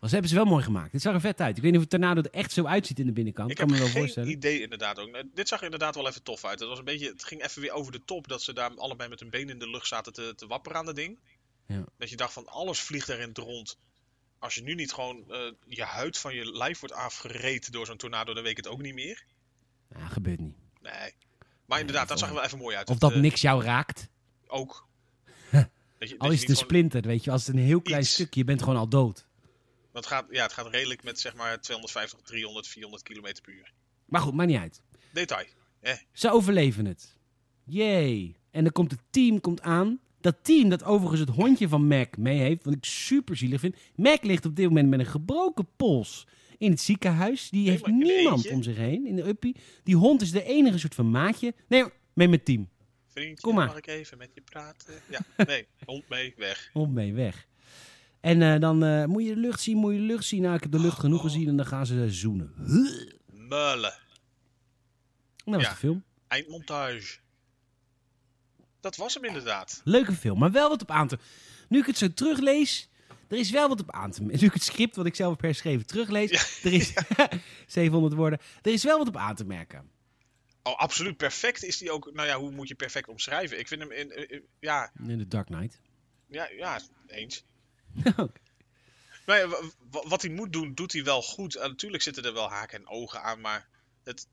Dat hebben ze wel mooi gemaakt. Dit zag er vet uit. Ik weet niet of de tornado er echt zo uitziet in de binnenkant. Ik kan heb me wel geen voorstellen. idee inderdaad ook. Dit zag er inderdaad wel even tof uit. Het, was een beetje, het ging even weer over de top dat ze daar allebei met hun benen in de lucht zaten te, te wapperen aan dat ding. Ja. Dat je dacht van alles vliegt erin het rond. Als je nu niet gewoon eh, je huid van je lijf wordt afgereten door zo'n tornado, dan weet ik het ook niet meer. Ja, gebeurt niet. Nee. Maar inderdaad, dat zag er wel even mooi uit. Of Het, dat eh, niks jou raakt. Ook. <laughs> Dat je, dat Al is het gewoon- splinter, weet je. Als het een heel klein Iets. stukje, je bent gewoon al dood. Want het gaat, ja, het gaat redelijk met zeg maar 250, 300, 400 km per uur. Maar goed, maakt niet uit. Detail. Ze overleven het. Yay. En dan komt het team komt aan. Dat team dat overigens het hondje van Mac mee heeft, wat ik super zielig vind. Mac ligt op dit moment met een gebroken pols in het ziekenhuis. Die heeft niemand eentje? om zich heen in de uppie. Die hond is de enige soort van maatje. Nee, mee met team. Vriendje, Kom maar. mag ik even met je praten? Ja, <laughs> nee, hond mee, weg. Hond mee, weg. En eh, dan eh, moet je de lucht zien, moet je de lucht zien. Nou, ik heb de lucht genoeg gezien en dan gaan ze zoenen. Mullen. En dat was Ja. de film. Eindmontage. Dat was hem inderdaad. Leuke film, maar wel wat op aan te... Nu ik het zo teruglees, er is wel wat op aan te... <laughs> Nu ik het script wat ik zelf heb herschreven teruglees, er is <laughs> 700 <laughs> woorden, er is wel wat op aan te merken. Oh, absoluut perfect is die ook. Nou ja, hoe moet je perfect omschrijven? Ik vind hem in. eh, eh, ja, In The Dark Knight. ja, ja, eens. <laughs> Wa- wat hij moet doen, doet hij wel goed. En natuurlijk zitten er wel haken en ogen aan, maar het,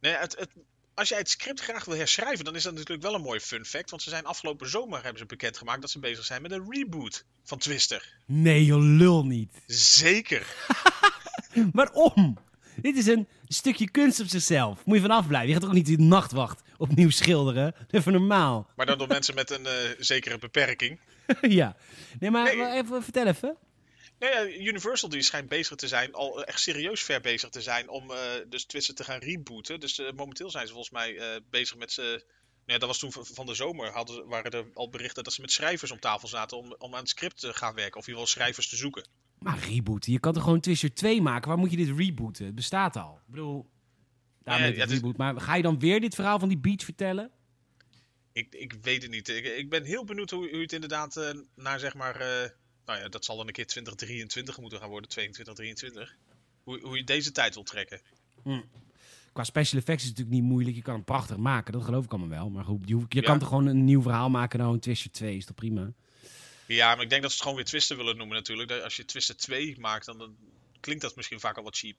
nee, het, het, als jij het script graag wil herschrijven, dan is dat natuurlijk wel een mooie fun fact. Want ze zijn afgelopen zomer hebben ze bekendgemaakt dat ze bezig zijn met een reboot van Twister. Nee, joh, lul niet. Zeker. <laughs> Waarom? Dit is een stukje kunst op zichzelf. Moet je vanaf blijven. Je gaat toch niet die nachtwacht opnieuw schilderen? Even normaal. Maar dan door mensen met een eh, zekere beperking. <laughs> ja. Nee, maar Nee. even, vertel even. Ja, Universal die schijnt bezig te zijn, al echt serieus ver bezig te zijn om eh, dus Twister te gaan rebooten. Dus eh, momenteel zijn ze volgens mij eh, bezig met ze. nou ja, dat was toen van de zomer, hadden, waren er al berichten dat ze met schrijvers om tafel zaten om, om aan het script te gaan werken. Of in ieder geval schrijvers te zoeken. Maar rebooten. Je kan toch gewoon Twister 2 maken? Waar moet je dit rebooten? Het bestaat al. Ik bedoel... Daarmee Nee, ja, het is- reboot. Maar ga je dan weer dit verhaal van die beach vertellen? Ik, ik weet het niet. Ik, ik ben heel benieuwd hoe, hoe het inderdaad eh, naar zeg maar. eh, nou ja, dat zal dan een keer 2023 moeten gaan worden, 22, 23. Hoe, hoe je deze tijd wil trekken. Qua special effects is het natuurlijk niet moeilijk. Je kan hem prachtig maken. Dat geloof ik allemaal wel. Maar goed, je, je Ja. kan toch gewoon een nieuw verhaal maken. Nou, een Twister 2 is toch prima? Ja, maar ik denk dat ze het gewoon weer Twister willen noemen natuurlijk. Als je Twister 2 maakt, dan, dan klinkt dat misschien vaak al wat cheap.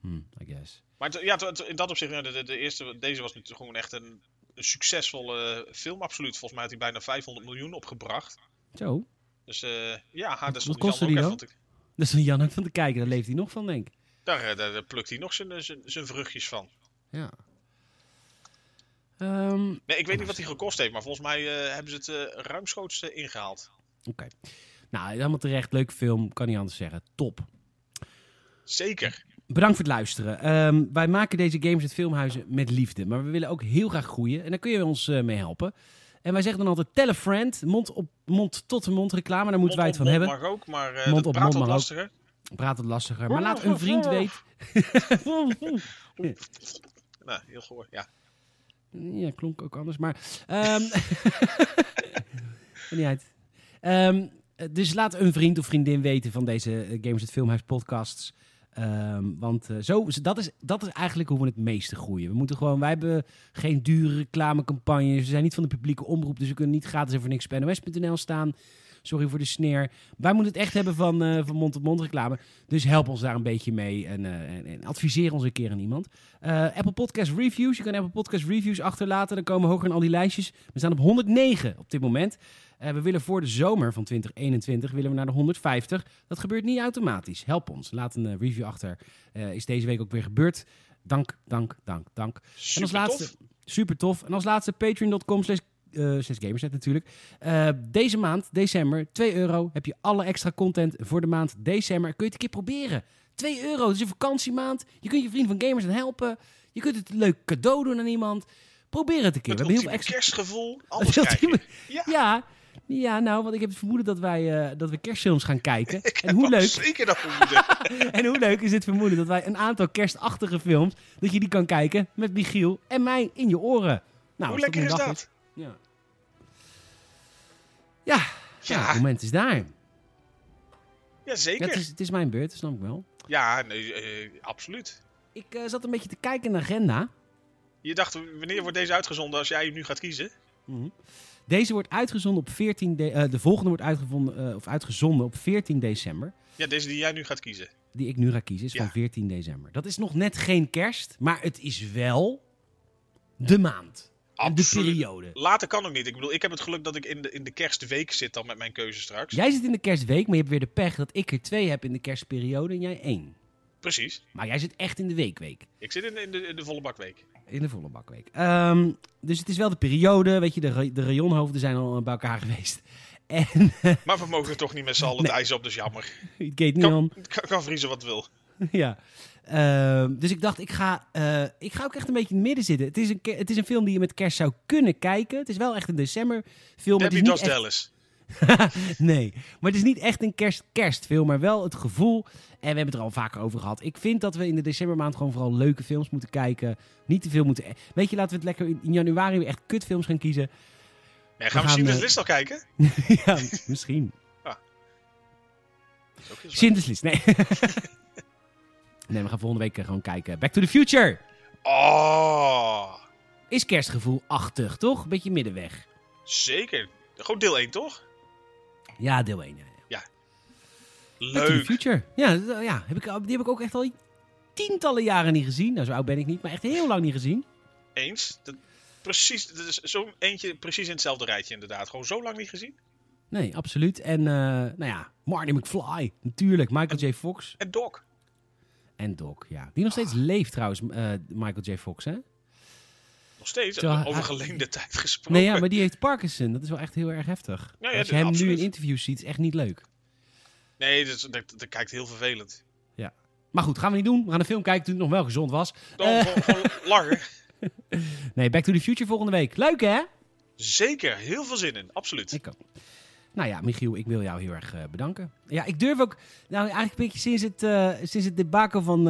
Hm, I guess. Maar ja, in dat opzicht, de, de, eerste, deze was natuurlijk gewoon echt een succesvolle film, absoluut. Volgens mij had hij bijna 500 miljoen opgebracht. Zo. Dus eh, ja, ha, wat stond kostte Jan ook even Dat is een Jan ook van te kijken. Daar leeft hij nog van, denk ik. Daar, eh, daar, daar plukt hij nog zijn, zijn, zijn vruchtjes van. Ja. Ehm, Nee, ik weet niet wat hij gekost heeft, maar volgens mij eh, hebben ze het eh, ruimschoots eh, ingehaald. Oké. Nou, helemaal terecht. Leuke film. Kan niet anders zeggen. Top. Zeker. Bedankt voor het luisteren. Ehm, wij maken deze games het filmhuizen met liefde. Maar we willen ook heel graag groeien. En daar kun je ons eh, mee helpen. En wij zeggen dan altijd, tell a friend. Mond, op, mond tot de mond reclame. Daar moeten wij het van hebben. mag ook, maar eh Mond op praat mond wat mag ook. lastiger. Praat het lastiger. Maar laat een vriend weten. <laughs> Nou, heel goor, ja. Ja, klonk ook anders, maar... ehm <laughs> niet uit. Ehm, dus laat een vriend of vriendin weten van deze eh, Gamers het Filmhuis podcasts. Ehm, want eh, zo, dat, is, dat is eigenlijk hoe we het meeste groeien. We moeten gewoon, wij hebben geen dure reclamecampagnes. We zijn niet van de publieke omroep, dus we kunnen niet gratis en voor niks op nos.nl staan. Sorry voor de sneer. Wij moeten het echt hebben van, eh, van mond-tot-mond reclame. Dus help ons daar een beetje mee en, eh, en, adviseer ons een keer aan iemand. Apple Podcast Reviews. Je kan Apple Podcast Reviews achterlaten. Dan komen we hoger in al die lijstjes. We staan op 109 op dit moment. Eh, we willen voor de zomer van 2021 willen we naar de 150. Dat gebeurt niet automatisch. Help ons. Laat een eh, review achter. Eh, is deze week ook weer gebeurd. Dank, dank, dank, dank. En als Super laatste, tof. super tof. En als laatste patreon.com slash eh, slash gamerset natuurlijk. Deze maand, december, 2 euro. Heb je alle extra content voor de maand december. Kun je het een keer proberen. 2 euro, het is een vakantiemaand. Je kunt je vriend van Gamers helpen. Je kunt het een leuk cadeau doen aan iemand. Probeer het een keer. Het We hebben heel veel extra... kerstgevoel, <laughs> alles Ja, Ja, ja, nou, want ik heb het vermoeden dat wij eh, dat we kerstfilms gaan kijken. <laughs> ik en hoe leuk zeker dat vermoeden. <laughs> en hoe leuk is het vermoeden dat wij een aantal kerstachtige films, dat je die kan kijken met Michiel en mij in je oren. Nou, Hoe lekker is dat? Ja. Ja, ja. Ja. het moment is daar. Ja, Ja, zeker. het, is, het is mijn beurt, dat snap ik wel. Ja, nee, eh, absoluut. Ik eh, zat een beetje te kijken in de agenda. Je dacht, wanneer wordt deze uitgezonden als jij hem nu gaat kiezen? Mhm. Deze wordt uitgezonden op 14 de, eh, de volgende wordt uitgevonden, eh, of uitgezonden op 14 december. Ja, deze die jij nu gaat kiezen. Die ik nu ga kiezen is Ja. van 14 december. Dat is nog net geen kerst, maar het is wel de maand. En de Absoluut. periode. Later kan ook niet. Ik bedoel, ik heb het geluk dat ik in de, in de kerstweek zit dan met mijn keuze straks. Jij zit in de kerstweek, maar je hebt weer de pech dat ik er twee heb in de kerstperiode en jij één. Precies. Maar jij zit echt in de weekweek. Ik zit in de, in de, in de volle bakweek. In de volle bakweek. Ehm, dus het is wel de periode, weet je, de, de rayonhoofden zijn al bij elkaar <laughs> geweest. En Maar we mogen toch niet met z'n allen Nee. het ijs op, dus jammer. het gaat niet Kan, aan. kan, kan vriezen wat wil. <laughs> ja. Ehm, dus ik dacht, ik ga, eh, ik ga ook echt een beetje in het midden zitten. Het is, een, het is een film die je met kerst zou kunnen kijken. Het is wel echt een decemberfilm. Debbie niet echt- Dallas. <laughs> nee, maar het is niet echt een kerst kerstfilm, maar wel het gevoel. En we hebben het er al vaker over gehad. Ik vind dat we in de decembermaand gewoon vooral leuke films moeten kijken. Niet te veel moeten... Weet je, laten we het lekker in in januari weer echt kutfilms gaan kiezen. Nee, gaan we, gaan, Schindler's eh, List al kijken? <laughs> ja, misschien. Schindler's List, nee. <laughs> nee, we gaan volgende week eh, gewoon kijken. Back to the Future. Oh, Is kerstgevoel-achtig, toch? Beetje middenweg. zeker. Gewoon deel 1, toch? Ja, deel 1. Ja. ja. Leuk. Future. Ja, ja heb ik, die heb ik ook echt al tientallen jaren niet gezien. Nou, zo oud ben ik niet, maar echt heel lang niet gezien. Eens. Dat, precies, dat is zo'n eentje precies in hetzelfde rijtje inderdaad. Gewoon zo lang niet gezien. Nee, absoluut. En, eh, nou ja, Marty McFly, natuurlijk. Michael J. Fox En Doc. en Doc, ja. Die nog steeds leeft trouwens, eh, Michael J. Fox, hè? Nog steeds. Over geleende tijd gesproken. Nee, ja, maar die heeft Parkinson. Dat is wel echt heel erg heftig. Ja, ja, Als je hem nu in interviews ziet, is echt niet leuk. Nee, dat, dat, dat kijkt heel vervelend. Maar goed, gaan we niet doen. We gaan een film kijken toen het nog wel gezond was. Dan Eh. gewoon, langer. <laughs> Nee, Back to the Future volgende week. Leuk, hè? Zeker, heel veel zin in. Absoluut. Ik ook. Nou ja, Michiel, ik wil jou heel erg eh, bedanken. Ja, ik durf ook... Nou, eigenlijk een beetje sinds het, eh sinds het debakel van,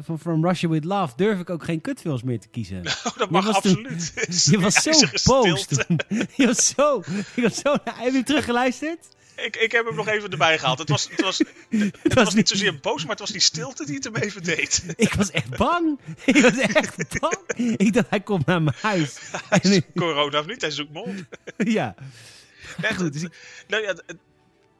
van From Russia With Love... durf ik ook geen kutfilms meer te kiezen. <laughs> Oh, dat mag toen- absoluut. <laughs> Je <laughs> was zo boos toen. Je was zo... Je was zo heb je hem teruggeluisterd? Ik, ik heb hem nog even erbij gehaald. Het was, het was, het was was niet- niet zozeer boos, maar het was die stilte die het hem even deed. Ik was echt bang. Ik was echt bang. Ik dacht, hij komt naar mijn huis. En ik- Corona of niet, hij zoekt me op. ja. Nee, Goed, dus ik- nou ja,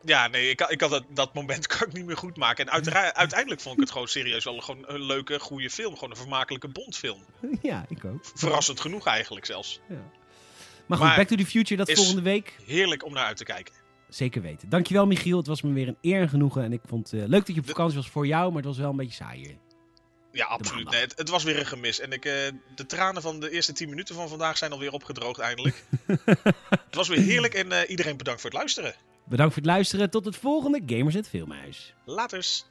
ja, nee, ik, ik kan dat, dat moment <laughs> kan ik niet meer goed maken. En uiteindelijk vond ik het gewoon serieus wel gewoon een leuke, goede film. Gewoon een vermakelijke Bondfilm. <laughs> Ja, ik ook. Verrassend genoeg eigenlijk zelfs. Maar goed, Maar Back to the Future, dat is- volgende week. Heerlijk om naar uit te kijken. Zeker weten. Dankjewel Michiel, het was me weer een eer en genoegen. En ik vond het eh, leuk dat je op vakantie was voor jou, maar het was wel een beetje saai hier. Ja, absoluut. Nee, het, het was weer een gemis. En ik, eh, de tranen van de eerste 10 minuten van vandaag zijn alweer opgedroogd eindelijk. <laughs> het was weer heerlijk en eh, iedereen bedankt voor het luisteren. Bedankt voor het luisteren. Tot het volgende Gamers het Filmhuis. Laters.